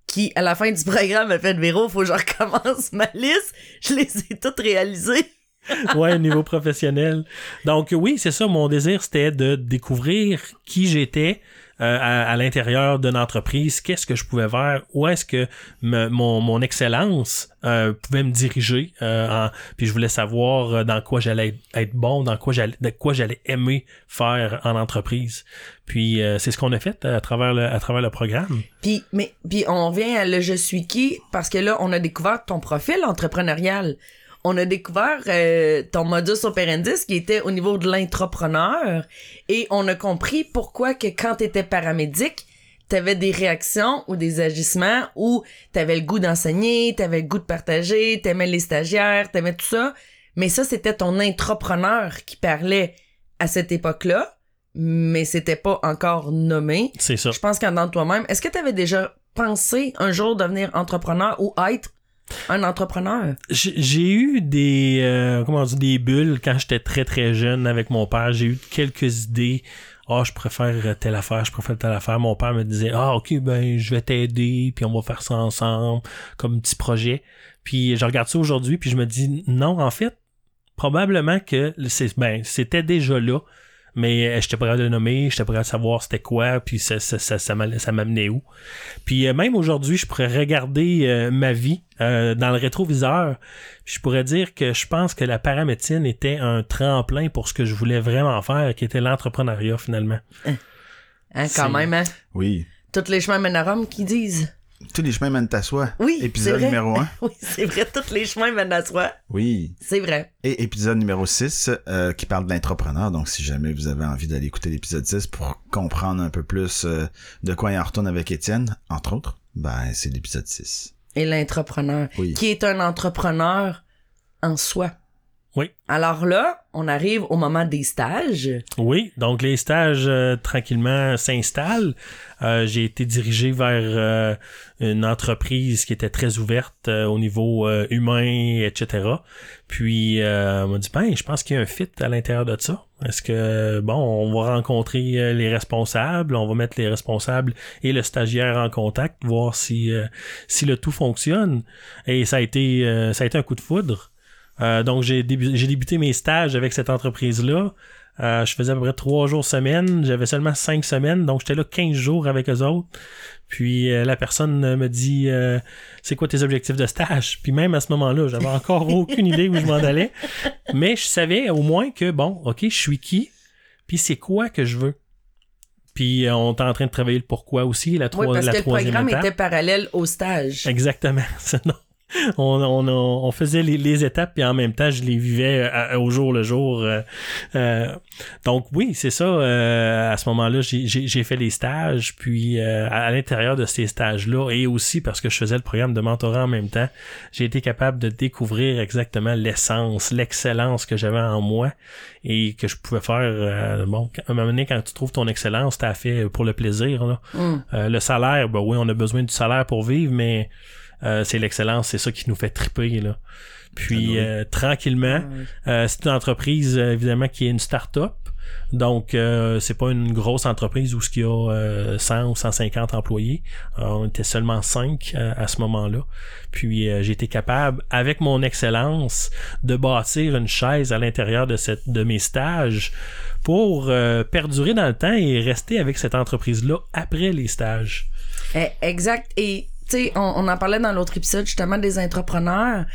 qui, à la fin du programme, a fait Véro, faut que je recommence ma liste. Je les ai toutes réalisées. ouais, au niveau professionnel. Donc oui, c'est ça, mon désir, c'était de découvrir qui j'étais euh, à, l'intérieur d'une entreprise, qu'est-ce que je pouvais faire, où est-ce que mon, mon excellence euh, pouvait me diriger, euh, puis je voulais savoir dans quoi j'allais être- bon, dans quoi j'allais, de quoi j'allais aimer faire en entreprise. Puis c'est ce qu'on a fait à travers le, à travers le programme. Puis, mais, puis on revient à le je suis qui parce que là, on a découvert ton profil entrepreneurial. On a découvert euh, ton modus operandi qui était au niveau de l'intrapreneur et on a compris pourquoi que quand t'étais paramédic, t'avais des réactions ou des agissements où t'avais le goût d'enseigner, t'avais le goût de partager, t'aimais les stagiaires, t'aimais tout ça. Mais ça, c'était ton intrapreneur qui parlait à cette époque-là, mais c'était pas encore nommé. C'est ça. Je pense qu'en dans toi-même, est-ce que tu avais déjà pensé un jour devenir entrepreneur ou être un entrepreneur? J'ai eu des euh, des bulles quand j'étais très très jeune avec mon père. J'ai eu quelques idées. Ah, je préfère telle affaire, je préfère telle affaire. Mon père me disait Ah, ok, ben je vais t'aider, puis on va faire ça ensemble comme petit projet. Puis je regarde ça aujourd'hui, puis je me dis non, en fait, probablement que c'est ben c'était déjà là. Mais euh, j'étais pas capable de le nommer, j'étais pas capable de savoir c'était quoi, puis ça, ça, ça, ça m'amenait où. Puis euh, même aujourd'hui, je pourrais regarder euh, ma vie euh, dans le rétroviseur. puis Je pourrais dire que je pense que la paramédecine était un tremplin pour ce que je voulais vraiment faire, qui était l'entrepreneuriat finalement. Hein, quand C'est- même, hein? Oui. Toutes les chemins mènent à Rome qui disent. Tous les chemins mènent à soi. Oui, Épisode numéro 1. Oui, c'est vrai, tous les chemins mènent à soi. Oui. C'est vrai. Et épisode numéro 6 euh, qui parle de l'entrepreneur. Donc, si jamais vous avez envie d'aller écouter l'épisode 6 pour comprendre un peu plus euh, de quoi il en retourne avec Étienne, entre autres, ben, c'est l'épisode 6. Et l'entrepreneur, Oui. qui est un entrepreneur en soi. Oui. Alors là, on arrive au moment des stages. Oui, donc les stages euh, tranquillement s'installent. Euh, j'ai été dirigé vers euh, une entreprise qui était très ouverte euh, au niveau euh, humain, etc. Puis euh, on m'a dit ben, je pense qu'il y a un fit à l'intérieur de ça. Est-ce que bon, on va rencontrer les responsables, on va mettre les responsables et le stagiaire en contact, voir si euh, si le tout fonctionne. Et ça a été euh, ça a été un coup de foudre. Euh, donc j'ai débu- j'ai débuté mes stages avec cette entreprise-là. Euh, je faisais à peu près trois jours semaine. J'avais seulement cinq semaines, donc j'étais là 15 jours avec eux autres. Puis euh, la personne me dit euh, c'est quoi tes objectifs de stage Puis même à ce moment-là, j'avais encore aucune idée où je m'en allais, mais je savais au moins que bon, ok, je suis qui, puis c'est quoi que je veux. Puis euh, on est en train de travailler le pourquoi aussi, la, Oui, troi- parce la que le programme étape. était parallèle au stage. Exactement. on, on, on faisait les, les étapes puis en même temps je les vivais euh, à- au jour le jour. euh, euh, donc oui, c'est ça. euh, à ce moment-là, j'ai- fait les stages, puis euh, à, à l'intérieur de ces stages-là, et aussi parce que je faisais le programme de mentorat en même temps, j'ai été capable de découvrir exactement l'essence, l'excellence que j'avais en moi et que je pouvais faire. euh, bon, à un moment donné, quand tu trouves ton excellence, t'as fait pour le plaisir. Là. Euh, le salaire, ben oui, on a besoin du salaire pour vivre, mais euh, c'est l'excellence, c'est ça qui nous fait triper là. Puis Ah euh, tranquillement, Ah oui. euh, c'est une entreprise évidemment qui est une start-up. Donc euh, c'est pas une grosse entreprise où ce qu'il y a euh, 100 ou 150 employés. Euh, on était seulement 5 à ce moment-là. Puis euh, j'ai été capable avec mon excellence de bâtir une chaise à l'intérieur de cette de mes stages pour euh, perdurer dans le temps et rester avec cette entreprise là après les stages. Eh, Exact. Et, on, on en parlait dans l'autre épisode, justement, des entrepreneurs.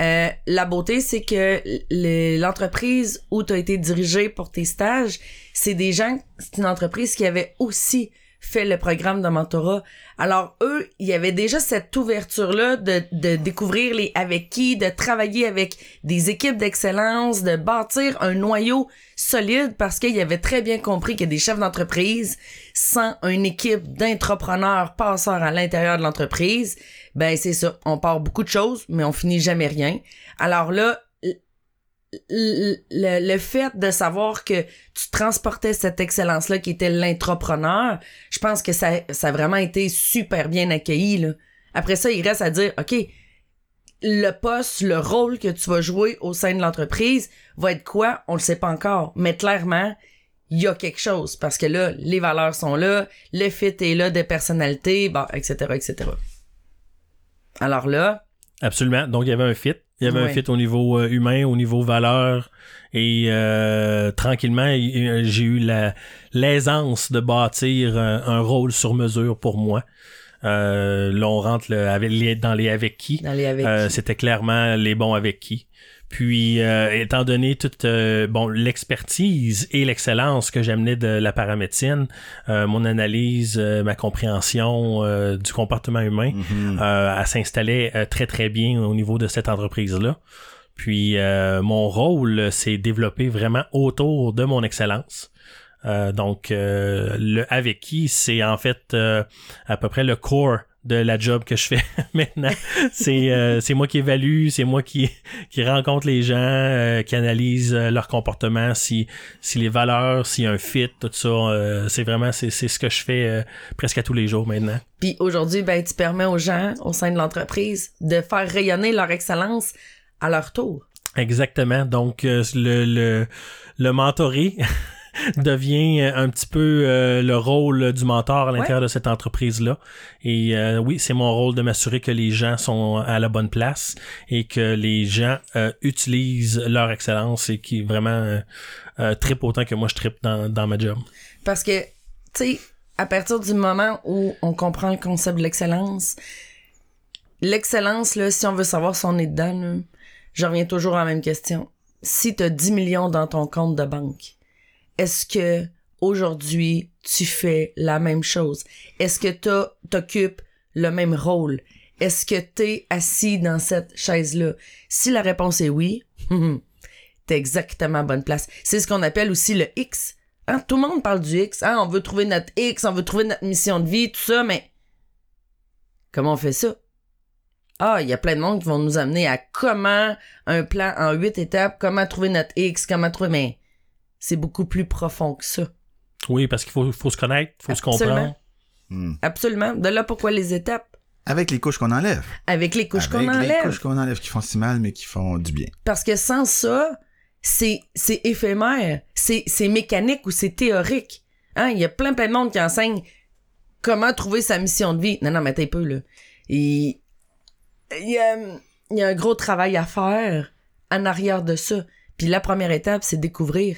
Euh, la beauté, c'est que le- l'entreprise où tu as été dirigé pour tes stages, c'est des gens, c'est une entreprise qui avait aussi fait le programme de mentorat. Alors eux, il y avait déjà cette ouverture-là de, de découvrir les avec qui, de travailler avec des équipes d'excellence, de bâtir un noyau solide parce qu'ils avaient très bien compris que des chefs d'entreprise, sans une équipe d'entrepreneurs passeurs à l'intérieur de l'entreprise, ben c'est ça, on part beaucoup de choses, mais on finit jamais rien. Alors là, le, le, fait de savoir que tu transportais cette excellence-là qui était l'entrepreneur, je pense que ça, ça a vraiment été super bien accueilli. Là. Après ça, il reste à dire, OK, le poste, le rôle que tu vas jouer au sein de l'entreprise va être quoi? On le sait pas encore. Mais clairement, il y a quelque chose. Parce que là, les valeurs sont là, le fit est là, des personnalités, etc., etc. Alors là. Absolument. Donc, il y avait un fit. Il y avait un fit au niveau euh, humain, au niveau valeur. Et euh, tranquillement, j'ai eu la l'aisance de bâtir un, rôle sur mesure pour moi. Euh, là, on rentre dans les avec qui. C'était clairement les bons avec qui. Puis, euh, étant donné toute euh, bon l'expertise et l'excellence que j'amenais de la paramédecine, euh, mon analyse, ma compréhension du comportement humain, mm elle s'installait très très bien au niveau de cette entreprise là. Puis, mon rôle s'est développé vraiment autour de mon excellence. donc, le avec qui, c'est en fait à peu près le core de la job que je fais maintenant. C'est euh, c'est moi qui évalue, c'est moi qui qui rencontre les gens, euh, qui analyse euh, leur comportement, si si les valeurs, s'il y a un fit, tout ça. c'est vraiment c'est c'est ce que je fais presque à tous les jours maintenant. Puis aujourd'hui, ben tu permets aux gens au sein de l'entreprise de faire rayonner leur excellence à leur tour. Exactement. Donc le le le mentoré devient euh, un petit peu euh, le rôle du mentor à l'intérieur de cette entreprise-là. Et euh, oui, c'est mon rôle de m'assurer que les gens sont à la bonne place et que les gens utilisent leur excellence et qui vraiment trippent autant que moi je trippe dans, dans ma job. Parce que, tu sais, à partir du moment où on comprend le concept de l'excellence, l'excellence, là, si on veut savoir si on est dedans, je reviens toujours à la même question. Si tu as 10 millions dans ton compte de banque, est-ce que aujourd'hui tu fais la même chose? Est-ce que tu t'occupes le même rôle? Est-ce que t'es assis dans cette chaise-là? Si la réponse est oui, t'es exactement à bonne place. C'est ce qu'on appelle aussi le X. Hein? Tout le monde parle du X. Hein? On veut trouver notre X, on veut trouver notre mission de vie, tout ça, mais comment on fait ça? Ah, il y a plein de monde qui vont nous amener à comment un plan en huit étapes, comment trouver notre X, comment trouver, mais c'est beaucoup plus profond que ça. Oui, parce qu'il faut, faut, se connaître, il faut se comprendre. Hmm. Absolument. De là, pourquoi les étapes? Avec les couches qu'on enlève. Avec les couches qu'on enlève. Avec les couches qu'on enlève qui font si mal, mais qui font du bien. Parce que sans ça, c'est, c'est éphémère, c'est, c'est mécanique ou c'est théorique. Hein? Il y a plein, plein de monde qui enseigne comment trouver sa mission de vie. Non, non, mais t'es peu, là. il y a, il y a un gros travail à faire en arrière de ça. Puis la première étape, c'est découvrir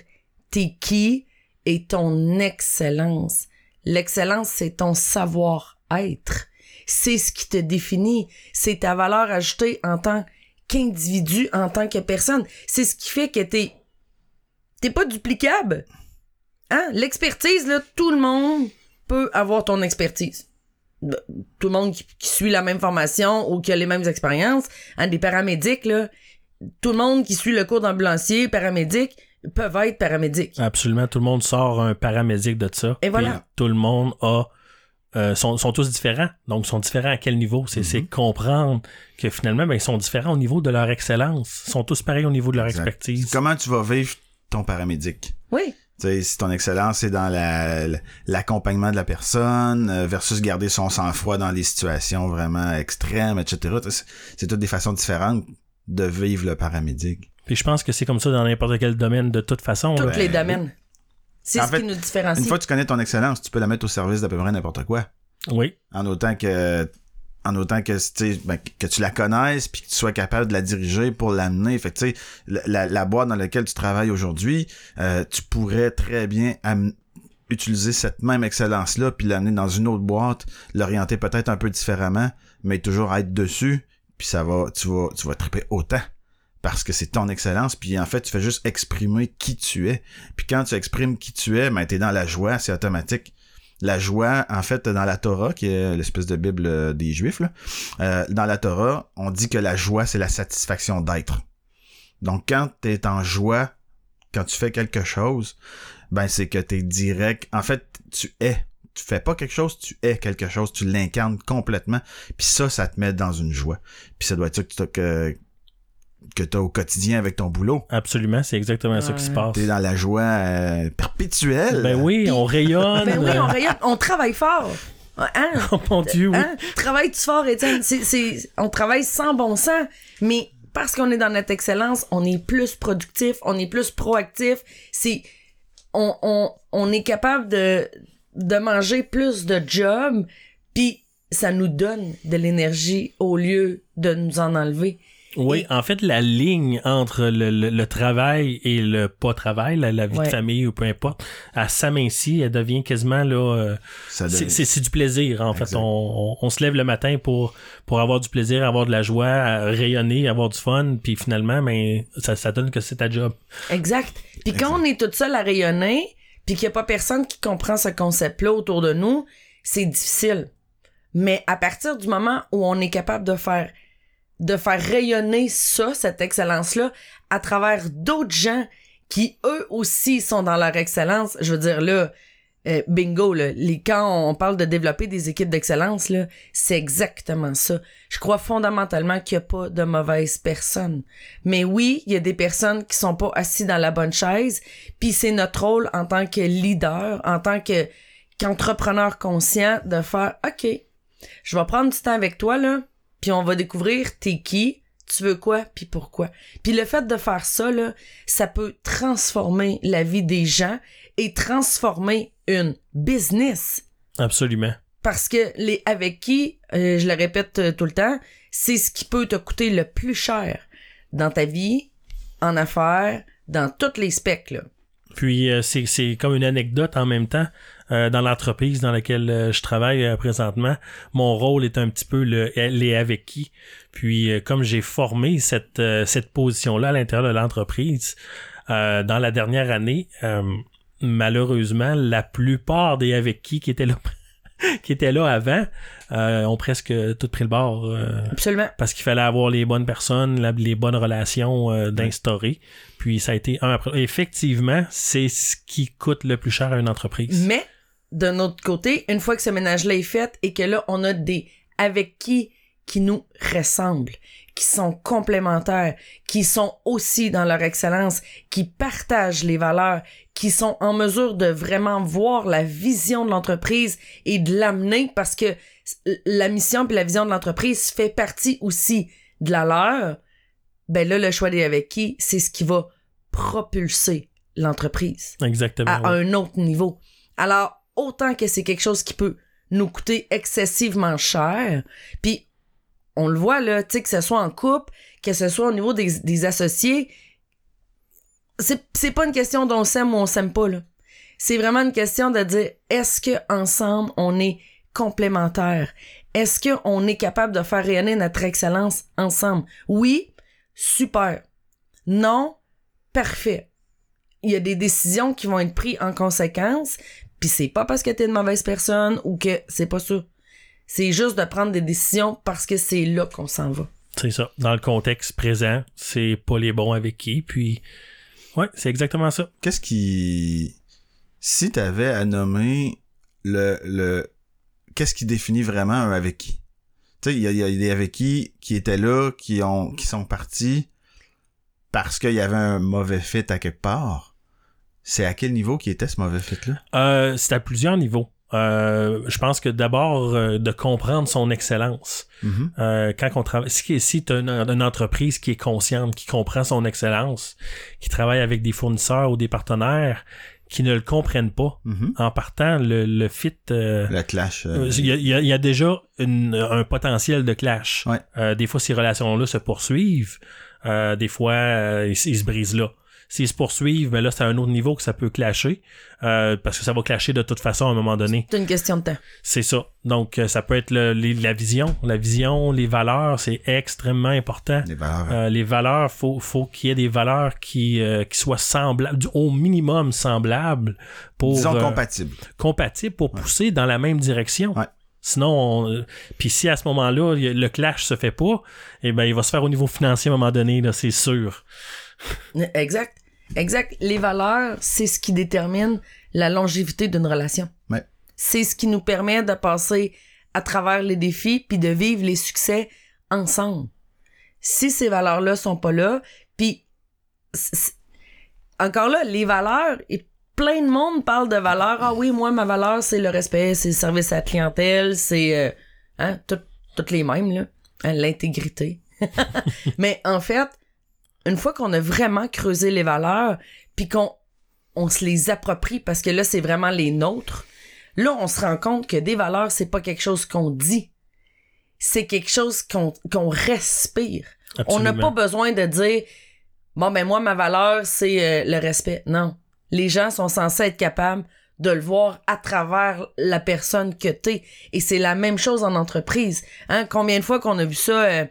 t'es qui et ton excellence. L'excellence, c'est ton savoir-être. C'est ce qui te définit. C'est ta valeur ajoutée en tant qu'individu, en tant que personne. C'est ce qui fait que t'es, t'es pas duplicable. Hein? L'expertise, là, tout le monde peut avoir ton expertise. Ben, tout le monde qui, suit la même formation ou qui a les mêmes expériences. Hein, des paramédics. Tout le monde qui suit le cours d'ambulancier, paramédic, peuvent être paramédics. Absolument, tout le monde sort un paramédic de ça. Et voilà. tout le monde a euh, sont, sont, tous différents. Donc, sont différents à quel niveau? C'est mm-hmm. comprendre que finalement, ben, ils sont différents au niveau de leur excellence. Ils sont tous pareils au niveau de leur expertise. Comment tu vas vivre ton paramédic? Oui. sais, si ton excellence est dans l'accompagnement de la personne euh, versus garder son sang-froid dans des situations vraiment extrêmes, etc. C'est toutes des façons différentes de vivre le paramédic. Puis je pense que c'est comme ça dans n'importe quel domaine de toute façon. Tous les domaines. C'est ce qui nous différencie. Une fois que tu connais ton excellence, tu peux la mettre au service d'à peu près n'importe quoi. Oui. En autant que en autant que ben, que tu la connaisses puis que tu sois capable de la diriger pour l'amener. Fait tu sais la, la, boîte dans laquelle tu travailles aujourd'hui, euh, tu pourrais très bien utiliser cette même excellence là puis l'amener dans une autre boîte, l'orienter peut-être un peu différemment, mais toujours être dessus, puis ça va tu vas tu vas triper autant parce que c'est ton excellence, puis en fait, tu fais juste exprimer qui tu es. Puis quand tu exprimes qui tu es, ben, t'es dans la joie, c'est automatique. la joie, en fait, dans la Torah, qui est l'espèce de Bible euh, des Juifs, là, euh, dans la Torah, on dit que la joie, c'est la satisfaction d'être. Donc, quand tu es en joie, quand tu fais quelque chose, ben c'est que tu es direct. En fait, tu es. Tu fais pas quelque chose, tu es quelque chose, tu l'incarnes complètement. Puis ça, ça te met dans une joie. Puis ça doit être ça que tu que, que t'as au quotidien avec ton boulot. Absolument, c'est exactement ça qui se passe. T'es dans la joie euh, perpétuelle. Ben oui, on rayonne. Ben oui, on rayonne. On travaille fort. Hein? Oh mon Dieu, oui. Hein? Travaille-tu fort, Étienne? C'est, c'est, on travaille sans bon sens, mais parce qu'on est dans notre excellence, on est plus productif, on est plus proactif. C'est, on, on, on est capable de, de manger plus de jobs, puis ça nous donne de l'énergie au lieu de nous en enlever. Oui, en fait, la ligne entre le, le, le travail et le pas travail, la, la vie Ouais. de famille ou peu importe, elle s'amincit, elle devient quasiment là. euh, Ça c'est du plaisir en Exact. fait. On, on, on se lève le matin pour pour avoir du plaisir, avoir de la joie, à rayonner, avoir du fun, puis finalement, mais ça, ça donne que c'est ta job. Exact. Puis quand on est toute seule à rayonner, puis qu'il n'y a pas personne qui comprend ce concept-là autour de nous, c'est difficile. Mais à partir du moment où on est capable de faire de faire rayonner ça, cette excellence-là, à travers d'autres gens qui, eux aussi, sont dans leur excellence, je veux dire, là, euh, bingo, là, les, quand on parle de développer des équipes d'excellence, là, c'est exactement ça. Je crois fondamentalement qu'il n'y a pas de mauvaise personne. Mais oui, il y a des personnes qui sont pas assis dans la bonne chaise, puis c'est notre rôle en tant que leader, en tant que qu'entrepreneur conscient de faire OK, je vais prendre du temps avec toi là, puis on va découvrir t'es qui, tu veux quoi, puis pourquoi. Puis le fait de faire ça là, ça peut transformer la vie des gens et transformer une business Absolument. parce que les avec qui, euh, je le répète euh, tout le temps, c'est ce qui peut te coûter le plus cher dans ta vie, en affaires, dans tous les specs là. Puis euh, c'est c'est comme une anecdote en même temps. Euh, dans l'entreprise dans laquelle euh, je travaille euh, présentement, mon rôle est un petit peu le les avec qui. Puis comme j'ai formé cette cette position-là à l'intérieur de l'entreprise, euh, dans la dernière année, euh, malheureusement, la plupart des avec qui qui étaient là qui étaient là avant euh, ont presque tout pris le bord. euh, Absolument. parce qu'il fallait avoir les bonnes personnes, la- les bonnes relations euh, d'instaurer. Puis ça a été un après. Effectivement, c'est ce qui coûte le plus cher à une entreprise. Mais d'un autre côté, une fois que ce ménage-là est fait et que là on a des avec qui qui nous ressemblent, qui sont complémentaires, qui sont aussi dans leur excellence, qui partagent les valeurs, qui sont en mesure de vraiment voir la vision de l'entreprise et de l'amener parce que la mission puis la vision de l'entreprise fait partie aussi de la leur. Ben là, le choix des avec qui, c'est ce qui va propulser l'entreprise Exactement. à un autre niveau. Alors, autant que c'est quelque chose qui peut nous coûter excessivement cher, puis on le voit là, tu sais, que ce soit en couple, que ce soit au niveau des, associés, c'est, pas une question d'on s'aime ou on s'aime pas, là. C'est vraiment une question de dire, est-ce que ensemble on est complémentaires? Est-ce qu'on est capable de faire rayonner notre excellence ensemble? Oui, super. Non, parfait il y a des décisions qui vont être prises en conséquence, puis c'est pas parce que t'es une mauvaise personne ou que c'est pas ça. C'est juste de prendre des décisions parce que c'est là qu'on s'en va. C'est ça. Dans le contexte présent, c'est pas les bons avec qui. Puis, ouais, c'est exactement ça. Qu'est-ce qui. Si t'avais à nommer le. le... Qu'est-ce qui définit vraiment un avec qui? Tu sais, il y a, il y a des avec qui qui étaient là, qui ont qui sont partis parce qu'il y avait un mauvais fit à quelque part. C'est à quel niveau qui était ce mauvais fit-là? Euh, c'est à plusieurs niveaux. Euh, je pense que d'abord, euh, de comprendre son excellence. Mhm. Euh, quand on travaille, si, si tu as une, une entreprise qui est consciente, qui comprend son excellence, qui travaille avec des fournisseurs ou des partenaires qui ne le comprennent pas, Mhm. en partant, le, le fit, euh, Le clash. euh, euh, il y, a, y y déjà une- un potentiel de clash. Ouais. Euh, des fois, ces relations-là se poursuivent. Euh, des fois, ils, ils se brisent là. S'ils se poursuivent, ben là, c'est à un autre niveau que ça peut clasher. euh, parce que ça va clasher de toute façon à un moment donné. C'est une question de temps. C'est ça. Donc, euh, ça peut être le- les- la vision. La vision, les valeurs, c'est extrêmement important. Les valeurs. Euh, les valeurs, faut, faut qu'il y ait des valeurs qui, euh, qui soient semblables, du- au minimum semblables pour disons euh, compatibles. compatibles pour pousser dans la même direction. Ouais. Sinon, on- puis si à ce moment-là le clash se fait pas, eh ben il va se faire au niveau financier à un moment donné, là, c'est sûr. Exact. Exact. Les valeurs, c'est ce qui détermine la longévité d'une relation. Ouais. C'est ce qui nous permet de passer à travers les défis puis de vivre les succès ensemble. Si ces valeurs-là sont pas là, puis encore là, les valeurs, et plein de monde parle de valeurs. Ah oui, moi ma valeur c'est le respect, c'est le service à la clientèle, c'est euh, hein, tout- toutes les mêmes là, Hein, l'intégrité. Mais en fait, une fois qu'on a vraiment creusé les valeurs, puis qu'on on se les approprie parce que là c'est vraiment les nôtres, là on se rend compte que des valeurs c'est pas quelque chose qu'on dit, c'est quelque chose qu'on qu'on respire. On n'a pas besoin de dire bon ben moi ma valeur c'est euh, le respect. Non, les gens sont censés être capables de le voir à travers la personne que t'es et c'est la même chose en entreprise. Hein, combien de fois qu'on a vu ça euh,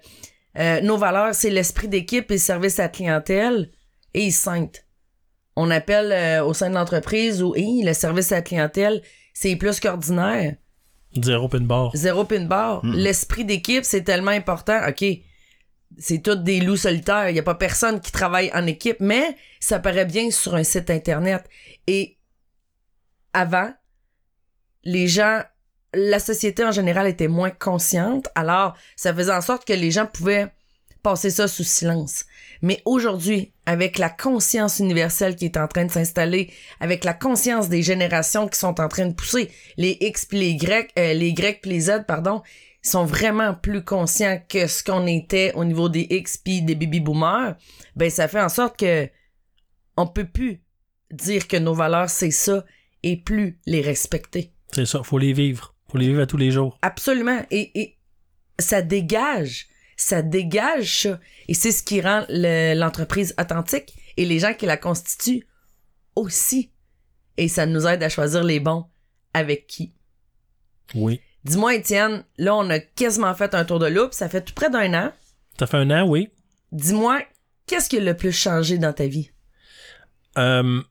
euh, nos valeurs c'est l'esprit d'équipe et le service à la clientèle et ils sentent. On appelle euh, au sein de l'entreprise où Hey, le service à la clientèle c'est plus qu'ordinaire. Zéro pin bar. Zéro pin bar. L'esprit d'équipe, c'est tellement important. OK, c'est tous des loups solitaires. Il n'y a pas personne qui travaille en équipe, mais ça paraît bien sur un site Internet. Et avant, les gens, la société en général était moins consciente. Alors, ça faisait en sorte que les gens pouvaient passer ça sous silence. Mais aujourd'hui, avec la conscience universelle qui est en train de s'installer, avec la conscience des générations qui sont en train de pousser, les X puis les Y, euh, les Y puis les Z, pardon, sont vraiment plus conscients que ce qu'on était au niveau des X puis des baby boomers, ben ça fait en sorte que on peut plus dire que nos valeurs c'est ça et plus les respecter. C'est ça. Faut les vivre. Faut les vivre à tous les jours. Absolument. Et, et ça dégage. Ça dégage ça. Et c'est ce qui rend le- l'entreprise authentique et les gens qui la constituent aussi. Et ça nous aide à choisir les bons avec qui. Oui. Dis-moi, Étienne, là, on a quasiment fait un tour de loupe. Ça fait tout près d'un an. Ça fait un an, oui. Dis-moi, qu'est-ce qui a le plus changé dans ta vie? Euh,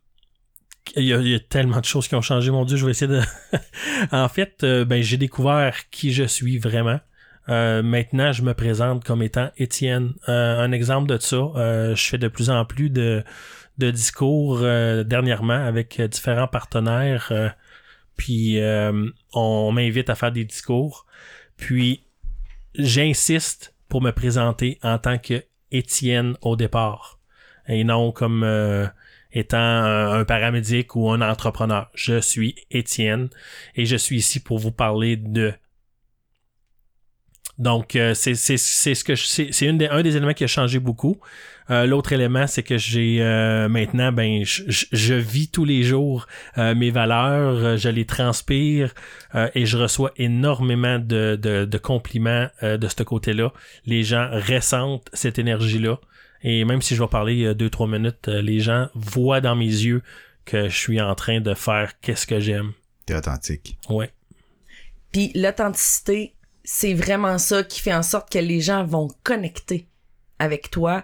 il, y a, il y a tellement de choses qui ont changé, mon Dieu, je vais essayer de... en fait, euh, ben, j'ai découvert qui je suis vraiment. Euh, maintenant, je me présente comme étant Étienne. Euh, un exemple de ça, euh, je fais de plus en plus de, de discours euh, dernièrement avec différents partenaires. puis on m'invite à faire des discours. Puis j'insiste pour me présenter en tant que Étienne au départ. Et non comme étant un, paramédic ou un entrepreneur. Je suis Étienne et je suis ici pour vous parler de. Donc, euh, c'est ce que c'est des- un des éléments qui a changé beaucoup. Euh, L'autre élément, c'est que j'ai euh, maintenant, ben, je, vis tous les jours euh, mes valeurs, euh, je les transpire et je reçois énormément de, de, de compliments de ce côté-là. Les gens ressentent cette énergie-là. Et même si je vais parler euh, deux, trois minutes, euh, les gens voient dans mes yeux que je suis en train de faire qu'est-ce que j'aime. T'es authentique. Ouais. Puis l'authenticité, c'est vraiment ça qui fait en sorte que les gens vont connecter avec toi.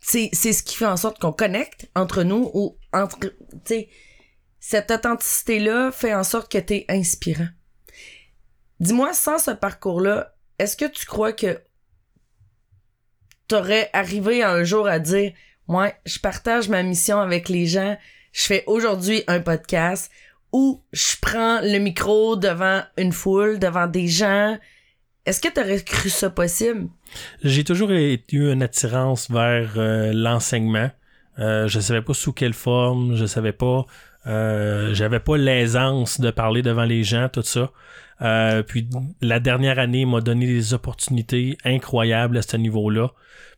C'est c'est ce qui fait en sorte qu'on connecte entre nous ou entre tu sais cette authenticité là fait en sorte que tu es inspirant. Dis-moi sans ce parcours-là, est-ce que tu crois que t'aurais arrivé un jour à dire "Ouais, je partage ma mission avec les gens, je fais aujourd'hui un podcast où je prends le micro devant une foule, devant des gens. Est-ce que tu aurais cru ça possible? J'ai toujours eu une attirance vers euh, l'enseignement. Euh, je savais pas sous quelle forme, je savais pas, euh, j'avais pas l'aisance de parler devant les gens, tout ça. Euh, puis la dernière année m'a donné des opportunités incroyables à ce niveau-là.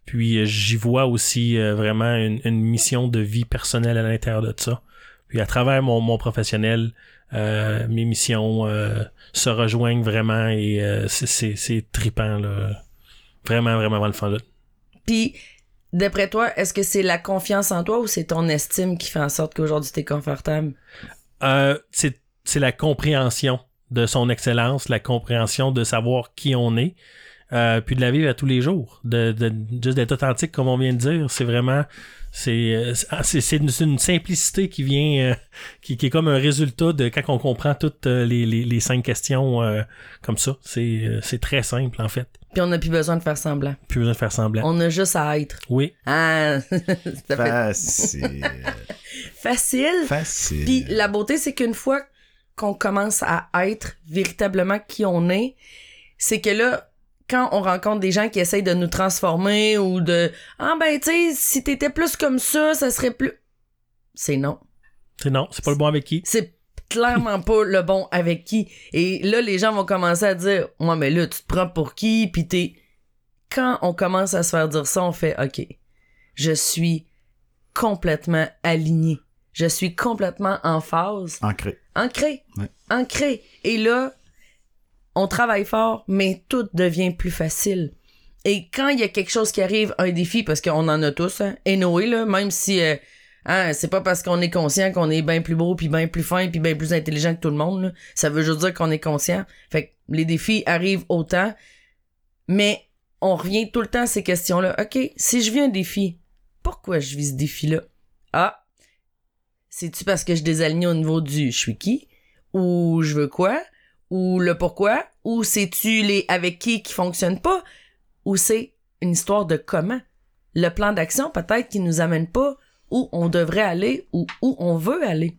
Puis euh, j'y vois aussi euh, vraiment une, une mission de vie personnelle à l'intérieur de ça. Puis à travers mon, mon professionnel, euh, mes missions se rejoignent vraiment et c'est- trippant là. Vraiment, vraiment, vraiment le fun. là. Puis D'après toi, est-ce que c'est la confiance en toi ou c'est ton estime qui fait en sorte qu'aujourd'hui t'es confortable? Euh, c'est c'est la compréhension de son excellence, la compréhension de savoir qui on est, euh, puis de la vivre à tous les jours, de, de juste d'être authentique comme on vient de dire. C'est vraiment c'est euh, c'est c'est une, c'est une simplicité qui vient euh, qui, qui est comme un résultat de quand on comprend toutes euh, les, les, les cinq questions euh, comme ça. C'est euh, c'est très simple en fait. Puis on n'a plus besoin de faire semblant. Plus besoin de faire semblant. On a juste à être. Oui. Ah, ça fait Facile. facile. Facile. Puis la beauté, c'est qu'une fois qu'on commence à être véritablement qui on est, c'est que là, quand on rencontre des gens qui essayent de nous transformer ou de ah ben tu sais si t'étais plus comme ça, ça serait plus. C'est non. C'est non, c'est pas le bon avec qui. C'est clairement pas le bon avec qui. Et là, les gens vont commencer à dire Ouais, mais là, tu te prends pour qui? Puis t'es. Quand on commence à se faire dire ça, on fait OK. Je suis complètement aligné. Je suis complètement en phase. Ancré. Ancré. Ouais. Ancré. Et là, on travaille fort, mais tout devient plus facile. Et quand il y a quelque chose qui arrive, un défi, parce qu'on en a tous, hein, et Noé, là, même si euh, hein, c'est pas parce qu'on est conscient qu'on est bien plus beau, puis bien plus fin, puis bien plus intelligent que tout le monde, là. ça veut juste dire qu'on est conscient. Fait que les défis arrivent autant, mais on revient tout le temps à ces questions-là. OK, si je vis un défi, pourquoi je vis ce défi-là? Ah, c'est-tu parce que je désaligne au niveau du je suis qui? Ou je veux quoi? Ou le pourquoi? Ou c'est-tu les avec qui qui fonctionnent pas? Ou c'est une histoire de comment? Le plan d'action peut-être qui nous amène pas où on devrait aller ou où on veut aller.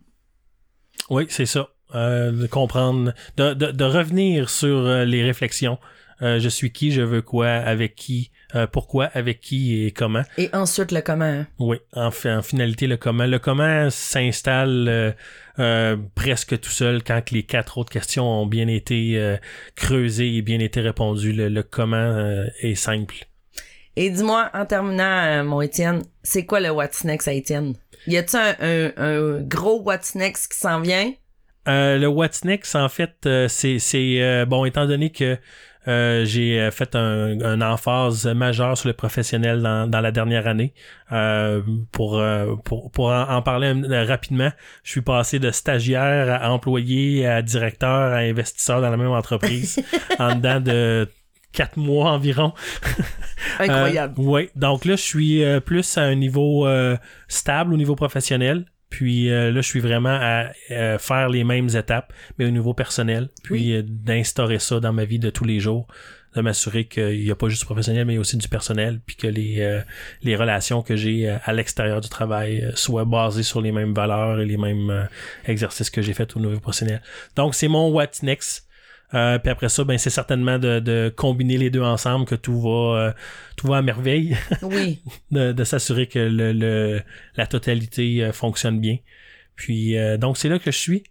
Oui, c'est ça. Euh, de comprendre, de, de, revenir sur euh, les réflexions. Euh, je suis qui, je veux quoi, avec qui, euh, pourquoi, avec qui et comment. Et ensuite le comment. hein. Oui, en, en finalité, le comment. Le comment s'installe euh, euh, presque tout seul quand les quatre autres questions ont bien été euh, creusées et bien été répondues. Le, le comment euh, est simple. Et dis-moi, en terminant, mon Étienne, c'est quoi le What's Next à Étienne? Y a-tu un, un, un gros What's Next qui s'en vient? Euh, le What's Next, en fait, euh, c'est, c'est euh, bon, étant donné que euh, j'ai euh, fait un, un emphase majeure sur le professionnel dans, dans la dernière année. Euh, pour, euh, pour, pour en, en parler rapidement, je suis passé de stagiaire à employé à directeur à investisseur dans la même entreprise en dedans de quatre mois environ. Incroyable. oui, donc là, je suis euh, plus à un niveau euh, stable au niveau professionnel. Puis euh, là, je suis vraiment à euh, faire les mêmes étapes, mais au niveau personnel. Puis euh, d'instaurer ça dans ma vie de tous les jours. De m'assurer qu'il n'y a pas juste du professionnel, mais aussi du personnel. Puis que les, euh, les relations que j'ai euh, à l'extérieur du travail soient basées sur les mêmes valeurs et les mêmes exercices que j'ai fait au niveau professionnel. Donc, c'est mon What's Next. Euh, puis après ça, ben c'est certainement de, de combiner les deux ensemble que tout va euh, tout va à merveille, Oui. de, de s'assurer que le, le la totalité euh, fonctionne bien. Puis euh, donc c'est là que je suis.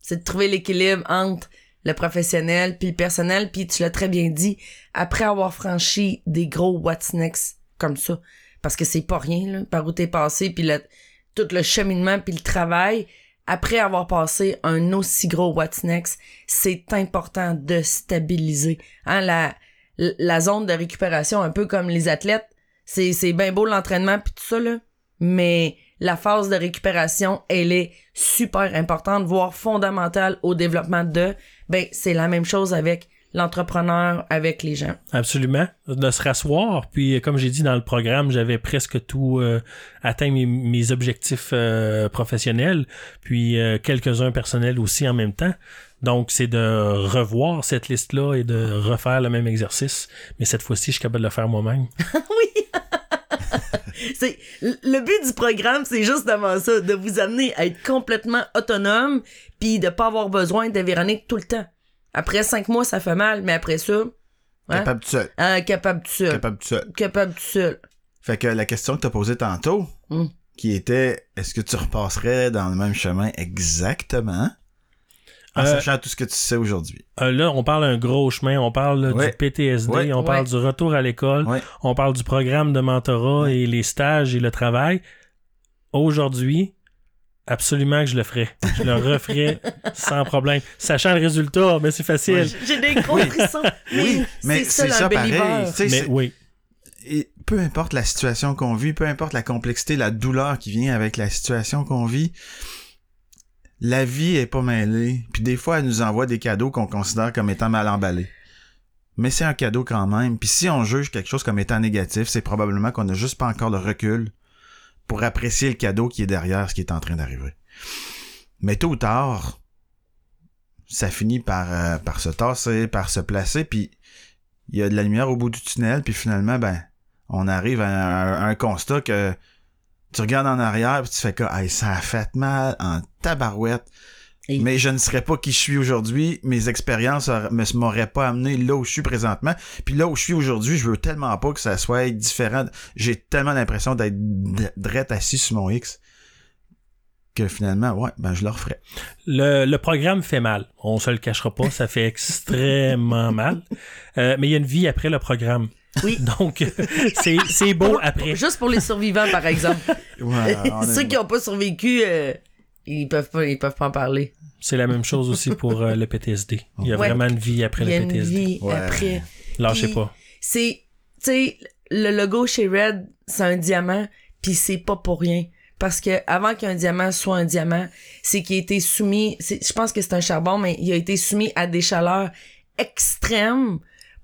C'est de trouver l'équilibre entre le professionnel puis le personnel. Puis tu l'as très bien dit, après avoir franchi des gros What's Next comme ça, parce que c'est pas rien, là, par où t'es passé, puis le, tout le cheminement, puis le travail, après avoir passé un aussi gros What's Next, c'est important de stabiliser. Hein, la, la zone de récupération, un peu comme les athlètes, c'est, c'est bien beau l'entraînement puis tout ça, là, mais la phase de récupération, elle est super importante, voire fondamentale au développement de, ben, c'est la même chose avec l'entrepreneur, avec les gens. Absolument. De se rasseoir. Puis, euh, comme j'ai dit dans le programme, j'avais presque tout euh, atteint mes, mes objectifs euh, professionnels, puis euh, quelques-uns personnels aussi en même temps. Donc, c'est de revoir cette liste-là et de refaire le même exercice. Mais cette fois-ci, je suis capable de le faire moi-même. oui! c'est le but du programme, c'est justement ça, de vous amener à être complètement autonome, puis de pas avoir besoin de Véronique tout le temps. Après cinq mois, ça fait mal, mais après ça, hein, Capable tout seul. hein, capable tout seul. Capable tout seul. Capable tout seul. Fait que la question que t'as posée tantôt, Mm. qui était est-ce que tu repasserais dans le même chemin exactement? En Euh, sachant tout ce que tu sais aujourd'hui? Euh, là, on parle d'un gros chemin. On parle Ouais. du PTSD, Ouais. on parle du retour à l'école, Ouais. on parle du programme de mentorat et les stages et le travail. Aujourd'hui, absolument que je le ferai. Je le referai sans problème. Sachant le résultat, mais c'est facile. J'ai des gros frissons. Oui, mais ça, c'est ça un pareil. Mais c'est- oui, et peu importe la situation qu'on vit, peu importe la complexité, la douleur qui vient avec la situation qu'on vit, la vie est pas mêlée. Puis des fois, elle nous envoie des cadeaux qu'on considère comme étant mal emballés. Mais c'est un cadeau quand même. Puis si on juge quelque chose comme étant négatif, c'est probablement qu'on n'a juste pas encore le recul pour apprécier le cadeau qui est derrière ce qui est en train d'arriver. Mais tôt ou tard, ça finit par, euh, par se tasser, par se placer, puis il y a de la lumière au bout du tunnel, puis finalement, ben, on arrive à un, constat que tu regardes en arrière, puis tu fais que ça a fait mal en tabarouette. Et- Mais je ne serais pas qui je suis aujourd'hui. Mes expériences me m'auraient pas amené là où je suis présentement. Puis là où je suis aujourd'hui, je veux tellement pas que ça soit différent. J'ai tellement l'impression d'être drette assis sur mon X que finalement, ouais, ben je le referais. Le, le programme fait mal. On se le cachera pas, ça fait extrêmement mal. Euh, mais il y a une vie après le programme. Oui. Donc, c'est c'est beau après. Juste pour les survivants, par exemple. Ouais, on est- Ceux qui n'ont pas survécu, euh, ils peuvent pas, ils peuvent pas en parler. C'est la même chose aussi pour euh, le PTSD. Il y a Ouais. vraiment une vie après Il y a le une PTSD. vie Ouais. après. Lâchez Puis- pas. C'est, tu sais, le logo chez Red, c'est un diamant, puis c'est pas pour rien. Parce que avant qu'un diamant soit un diamant, c'est qu'il a été soumis, je pense que c'est un charbon, mais il a été soumis à des chaleurs extrêmes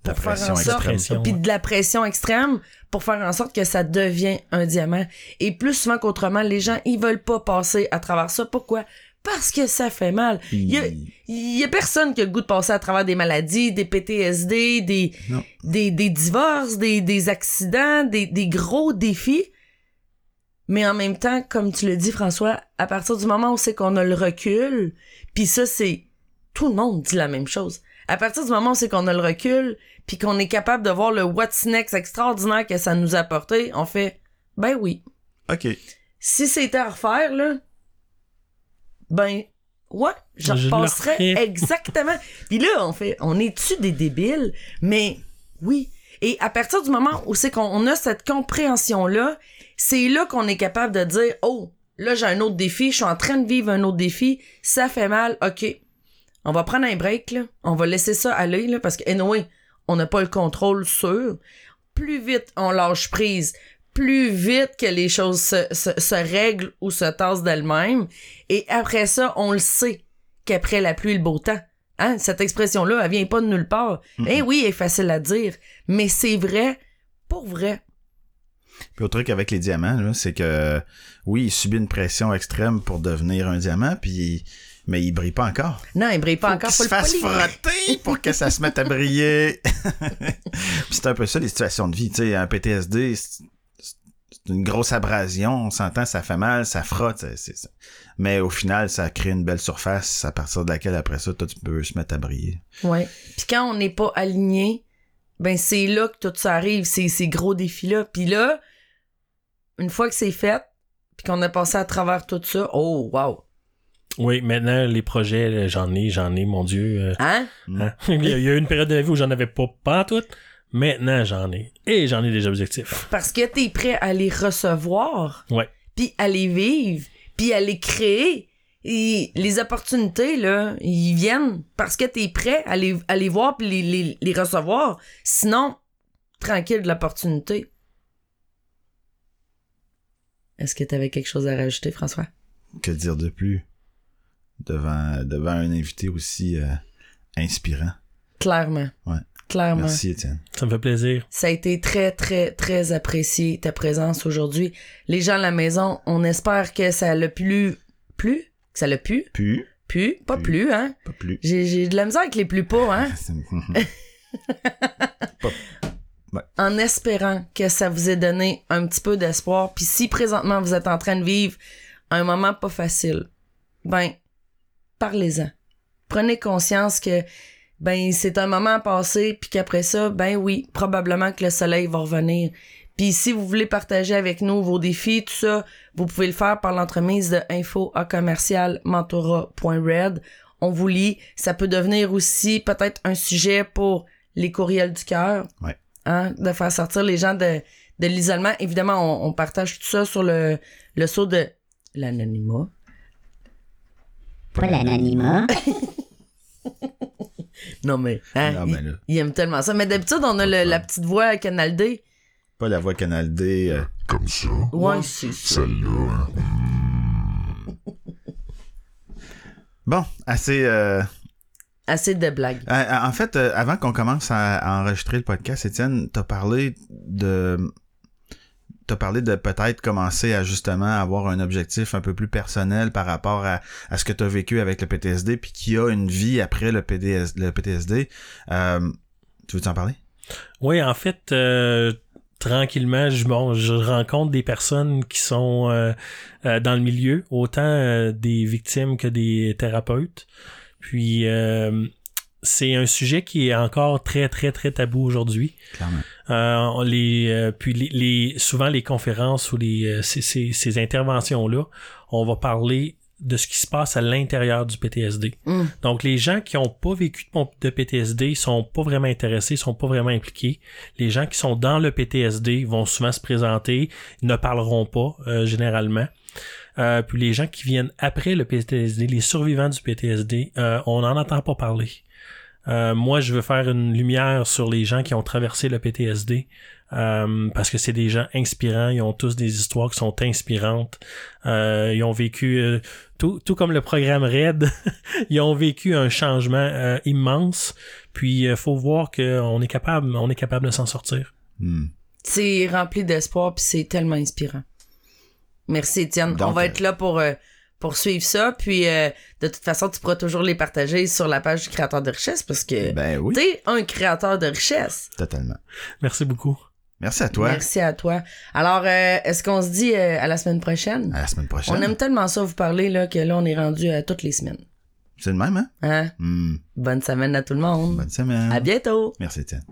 La pour faire en sorte, puis de la pression extrême pour faire en sorte que ça devient un diamant. Et plus souvent qu'autrement, les gens, ils veulent pas passer à travers ça. Pourquoi? Parce que ça fait mal. Il y a, il y a personne qui a le goût de passer à travers des maladies, des PTSD, des, des, des divorces, des, des accidents, des, des gros défis. Mais en même temps, comme tu le dis, François, à partir du moment où c'est qu'on a le recul, puis ça, c'est... Tout le monde dit la même chose. À partir du moment où c'est qu'on a le recul, puis qu'on est capable de voir le what's next extraordinaire que ça nous a apporté, on fait, ben oui. OK. Si c'était à refaire, là, ben, ouais, je Je repasserais exactement. Puis là, on fait, on est-tu des débiles? Mais oui. Et à partir du moment où c'est qu'on on a cette compréhension-là, c'est là qu'on est capable de dire, oh, là, j'ai un autre défi, je suis en train de vivre un autre défi, ça fait mal, ok. On va prendre un break, là. On va laisser ça aller, là, parce que, anyway, on n'a pas le contrôle sur. Plus vite on lâche prise, plus vite que les choses se, se, se règlent ou se tassent d'elles-mêmes. Et après ça, on le sait qu'après la pluie, le beau temps. Hein? Cette expression-là, elle vient pas de nulle part. Eh oui, elle est facile à dire, mais c'est vrai pour vrai. Puis au truc avec les diamants, c'est que oui, il subit une pression extrême pour devenir un diamant, puis mais il brille pas encore. Non, il brille pas encore. qu'il Faut se le fasse polir. frotter pour que ça se mette à briller. C'est un peu ça les situations de vie, tu sais, un PTSD, une grosse abrasion, on s'entend, ça fait mal, ça frotte, c'est- c'est ça. mais au final, ça crée une belle surface à partir de laquelle après ça, toi tu peux se mettre à briller. Ouais. Puis quand on n'est pas aligné, ben c'est là que tout ça arrive, ces, ces gros défis-là. Puis là, une fois que c'est fait, puis qu'on a passé à travers tout ça, oh wow. Oui, maintenant, les projets, j'en ai, j'en ai, mon Dieu. euh, Hein? hein? il, y a, eu une période de ma vie où j'en avais pas, pas tout. Maintenant, j'en ai. Et j'en ai des objectifs. Parce que t'es prêt à les recevoir, Ouais. puis à les vivre, puis à les créer. Et les opportunités, là, ils viennent parce que t'es prêt à les, à les voir puis les, les, les recevoir. Sinon, tranquille de l'opportunité. Est-ce que t'avais quelque chose à rajouter, François? Que dire de plus? Devant, devant un invité aussi euh, inspirant. Clairement. Ouais. Clairement. Merci Étienne. Ça me fait plaisir. Ça a été très, très, très apprécié, ta présence aujourd'hui. Les gens à la maison, on espère que ça l'a plu. Plus? Que ça l'a pu? Puis, Pu? Pas Pu. plus, hein? pas plus. J'ai, j'ai de la misère avec les plus pas, hein? en espérant que ça vous ait donné un petit peu d'espoir. Puis si présentement vous êtes en train de vivre un moment pas facile, ben, parlez-en. Prenez conscience que, ben, c'est un moment à passer, puis qu'après ça, ben oui, probablement que le soleil va revenir. Puis si vous voulez partager avec nous vos défis, tout ça, vous pouvez le faire par l'entremise de info à commercial mentora.red. On vous lit. Ça peut devenir aussi peut-être un sujet pour les courriels du cœur. Ouais. Hein, de faire sortir les gens de, de l'isolement. Évidemment, on, on partage tout ça sur le, le saut de l'anonymat. Pas l'anonymat. Non, mais, hein, il, là. il aime tellement ça. Mais d'habitude, on a le- la petite voix Canal D. Pas la voix Canal D. euh. Comme ça. Ouais, c'est ça. Celle-là, hein. Bon, assez. euh, Assez de blagues. euh, en fait, euh, avant qu'on commence à, à enregistrer le podcast, Étienne, t'as parlé de. T'as parlé de peut-être commencer à justement avoir un objectif un peu plus personnel par rapport à, à ce que t'as vécu avec le PTSD, puis qu'il y a une vie après le, PTSD. Euh, tu veux t'en parler? Oui, en fait, euh, tranquillement, je, rencontre des personnes qui sont euh, euh, dans le milieu, autant des victimes que des thérapeutes. Puis c'est un sujet qui est encore très très très tabou aujourd'hui. Clairement. Euh, les, euh, puis les, les- souvent les conférences ou les, euh, ces, ces, ces interventions-là, on va parler de ce qui se passe à l'intérieur du PTSD. Mm. Donc les gens qui ont pas vécu de, PTSD sont pas vraiment intéressés, sont pas vraiment impliqués. Les gens qui sont dans le PTSD vont souvent se présenter, ne parleront pas euh, généralement. Euh, puis les gens qui viennent après le PTSD, les survivants du PTSD, euh, on n'en entend pas parler. Euh, moi, je veux faire une lumière sur les gens qui ont traversé le PTSD euh, parce que c'est des gens inspirants. Ils ont tous des histoires qui sont inspirantes. Euh, ils ont vécu euh, tout, tout comme le programme RED. ils ont vécu un changement euh, immense. Puis, il faut voir qu'on est capable, on est capable de s'en sortir. Hmm. C'est rempli d'espoir puis c'est tellement inspirant. Merci Étienne. Donc, On va euh, être là pour euh, pour suivre ça puis euh, de toute façon tu pourras toujours les partager sur la page du créateur de richesse parce que Ben oui, t'es un créateur de richesse. totalement. Merci beaucoup. Merci à toi. Merci à toi. Alors euh, est-ce qu'on se dit euh, à la semaine prochaine? À la semaine prochaine. On aime tellement ça vous parler là que là on est rendu à toutes les semaines. C'est le même, hein? Hein? Hmm. Bonne semaine à tout le monde. Bonne semaine. À bientôt. Merci, Étienne.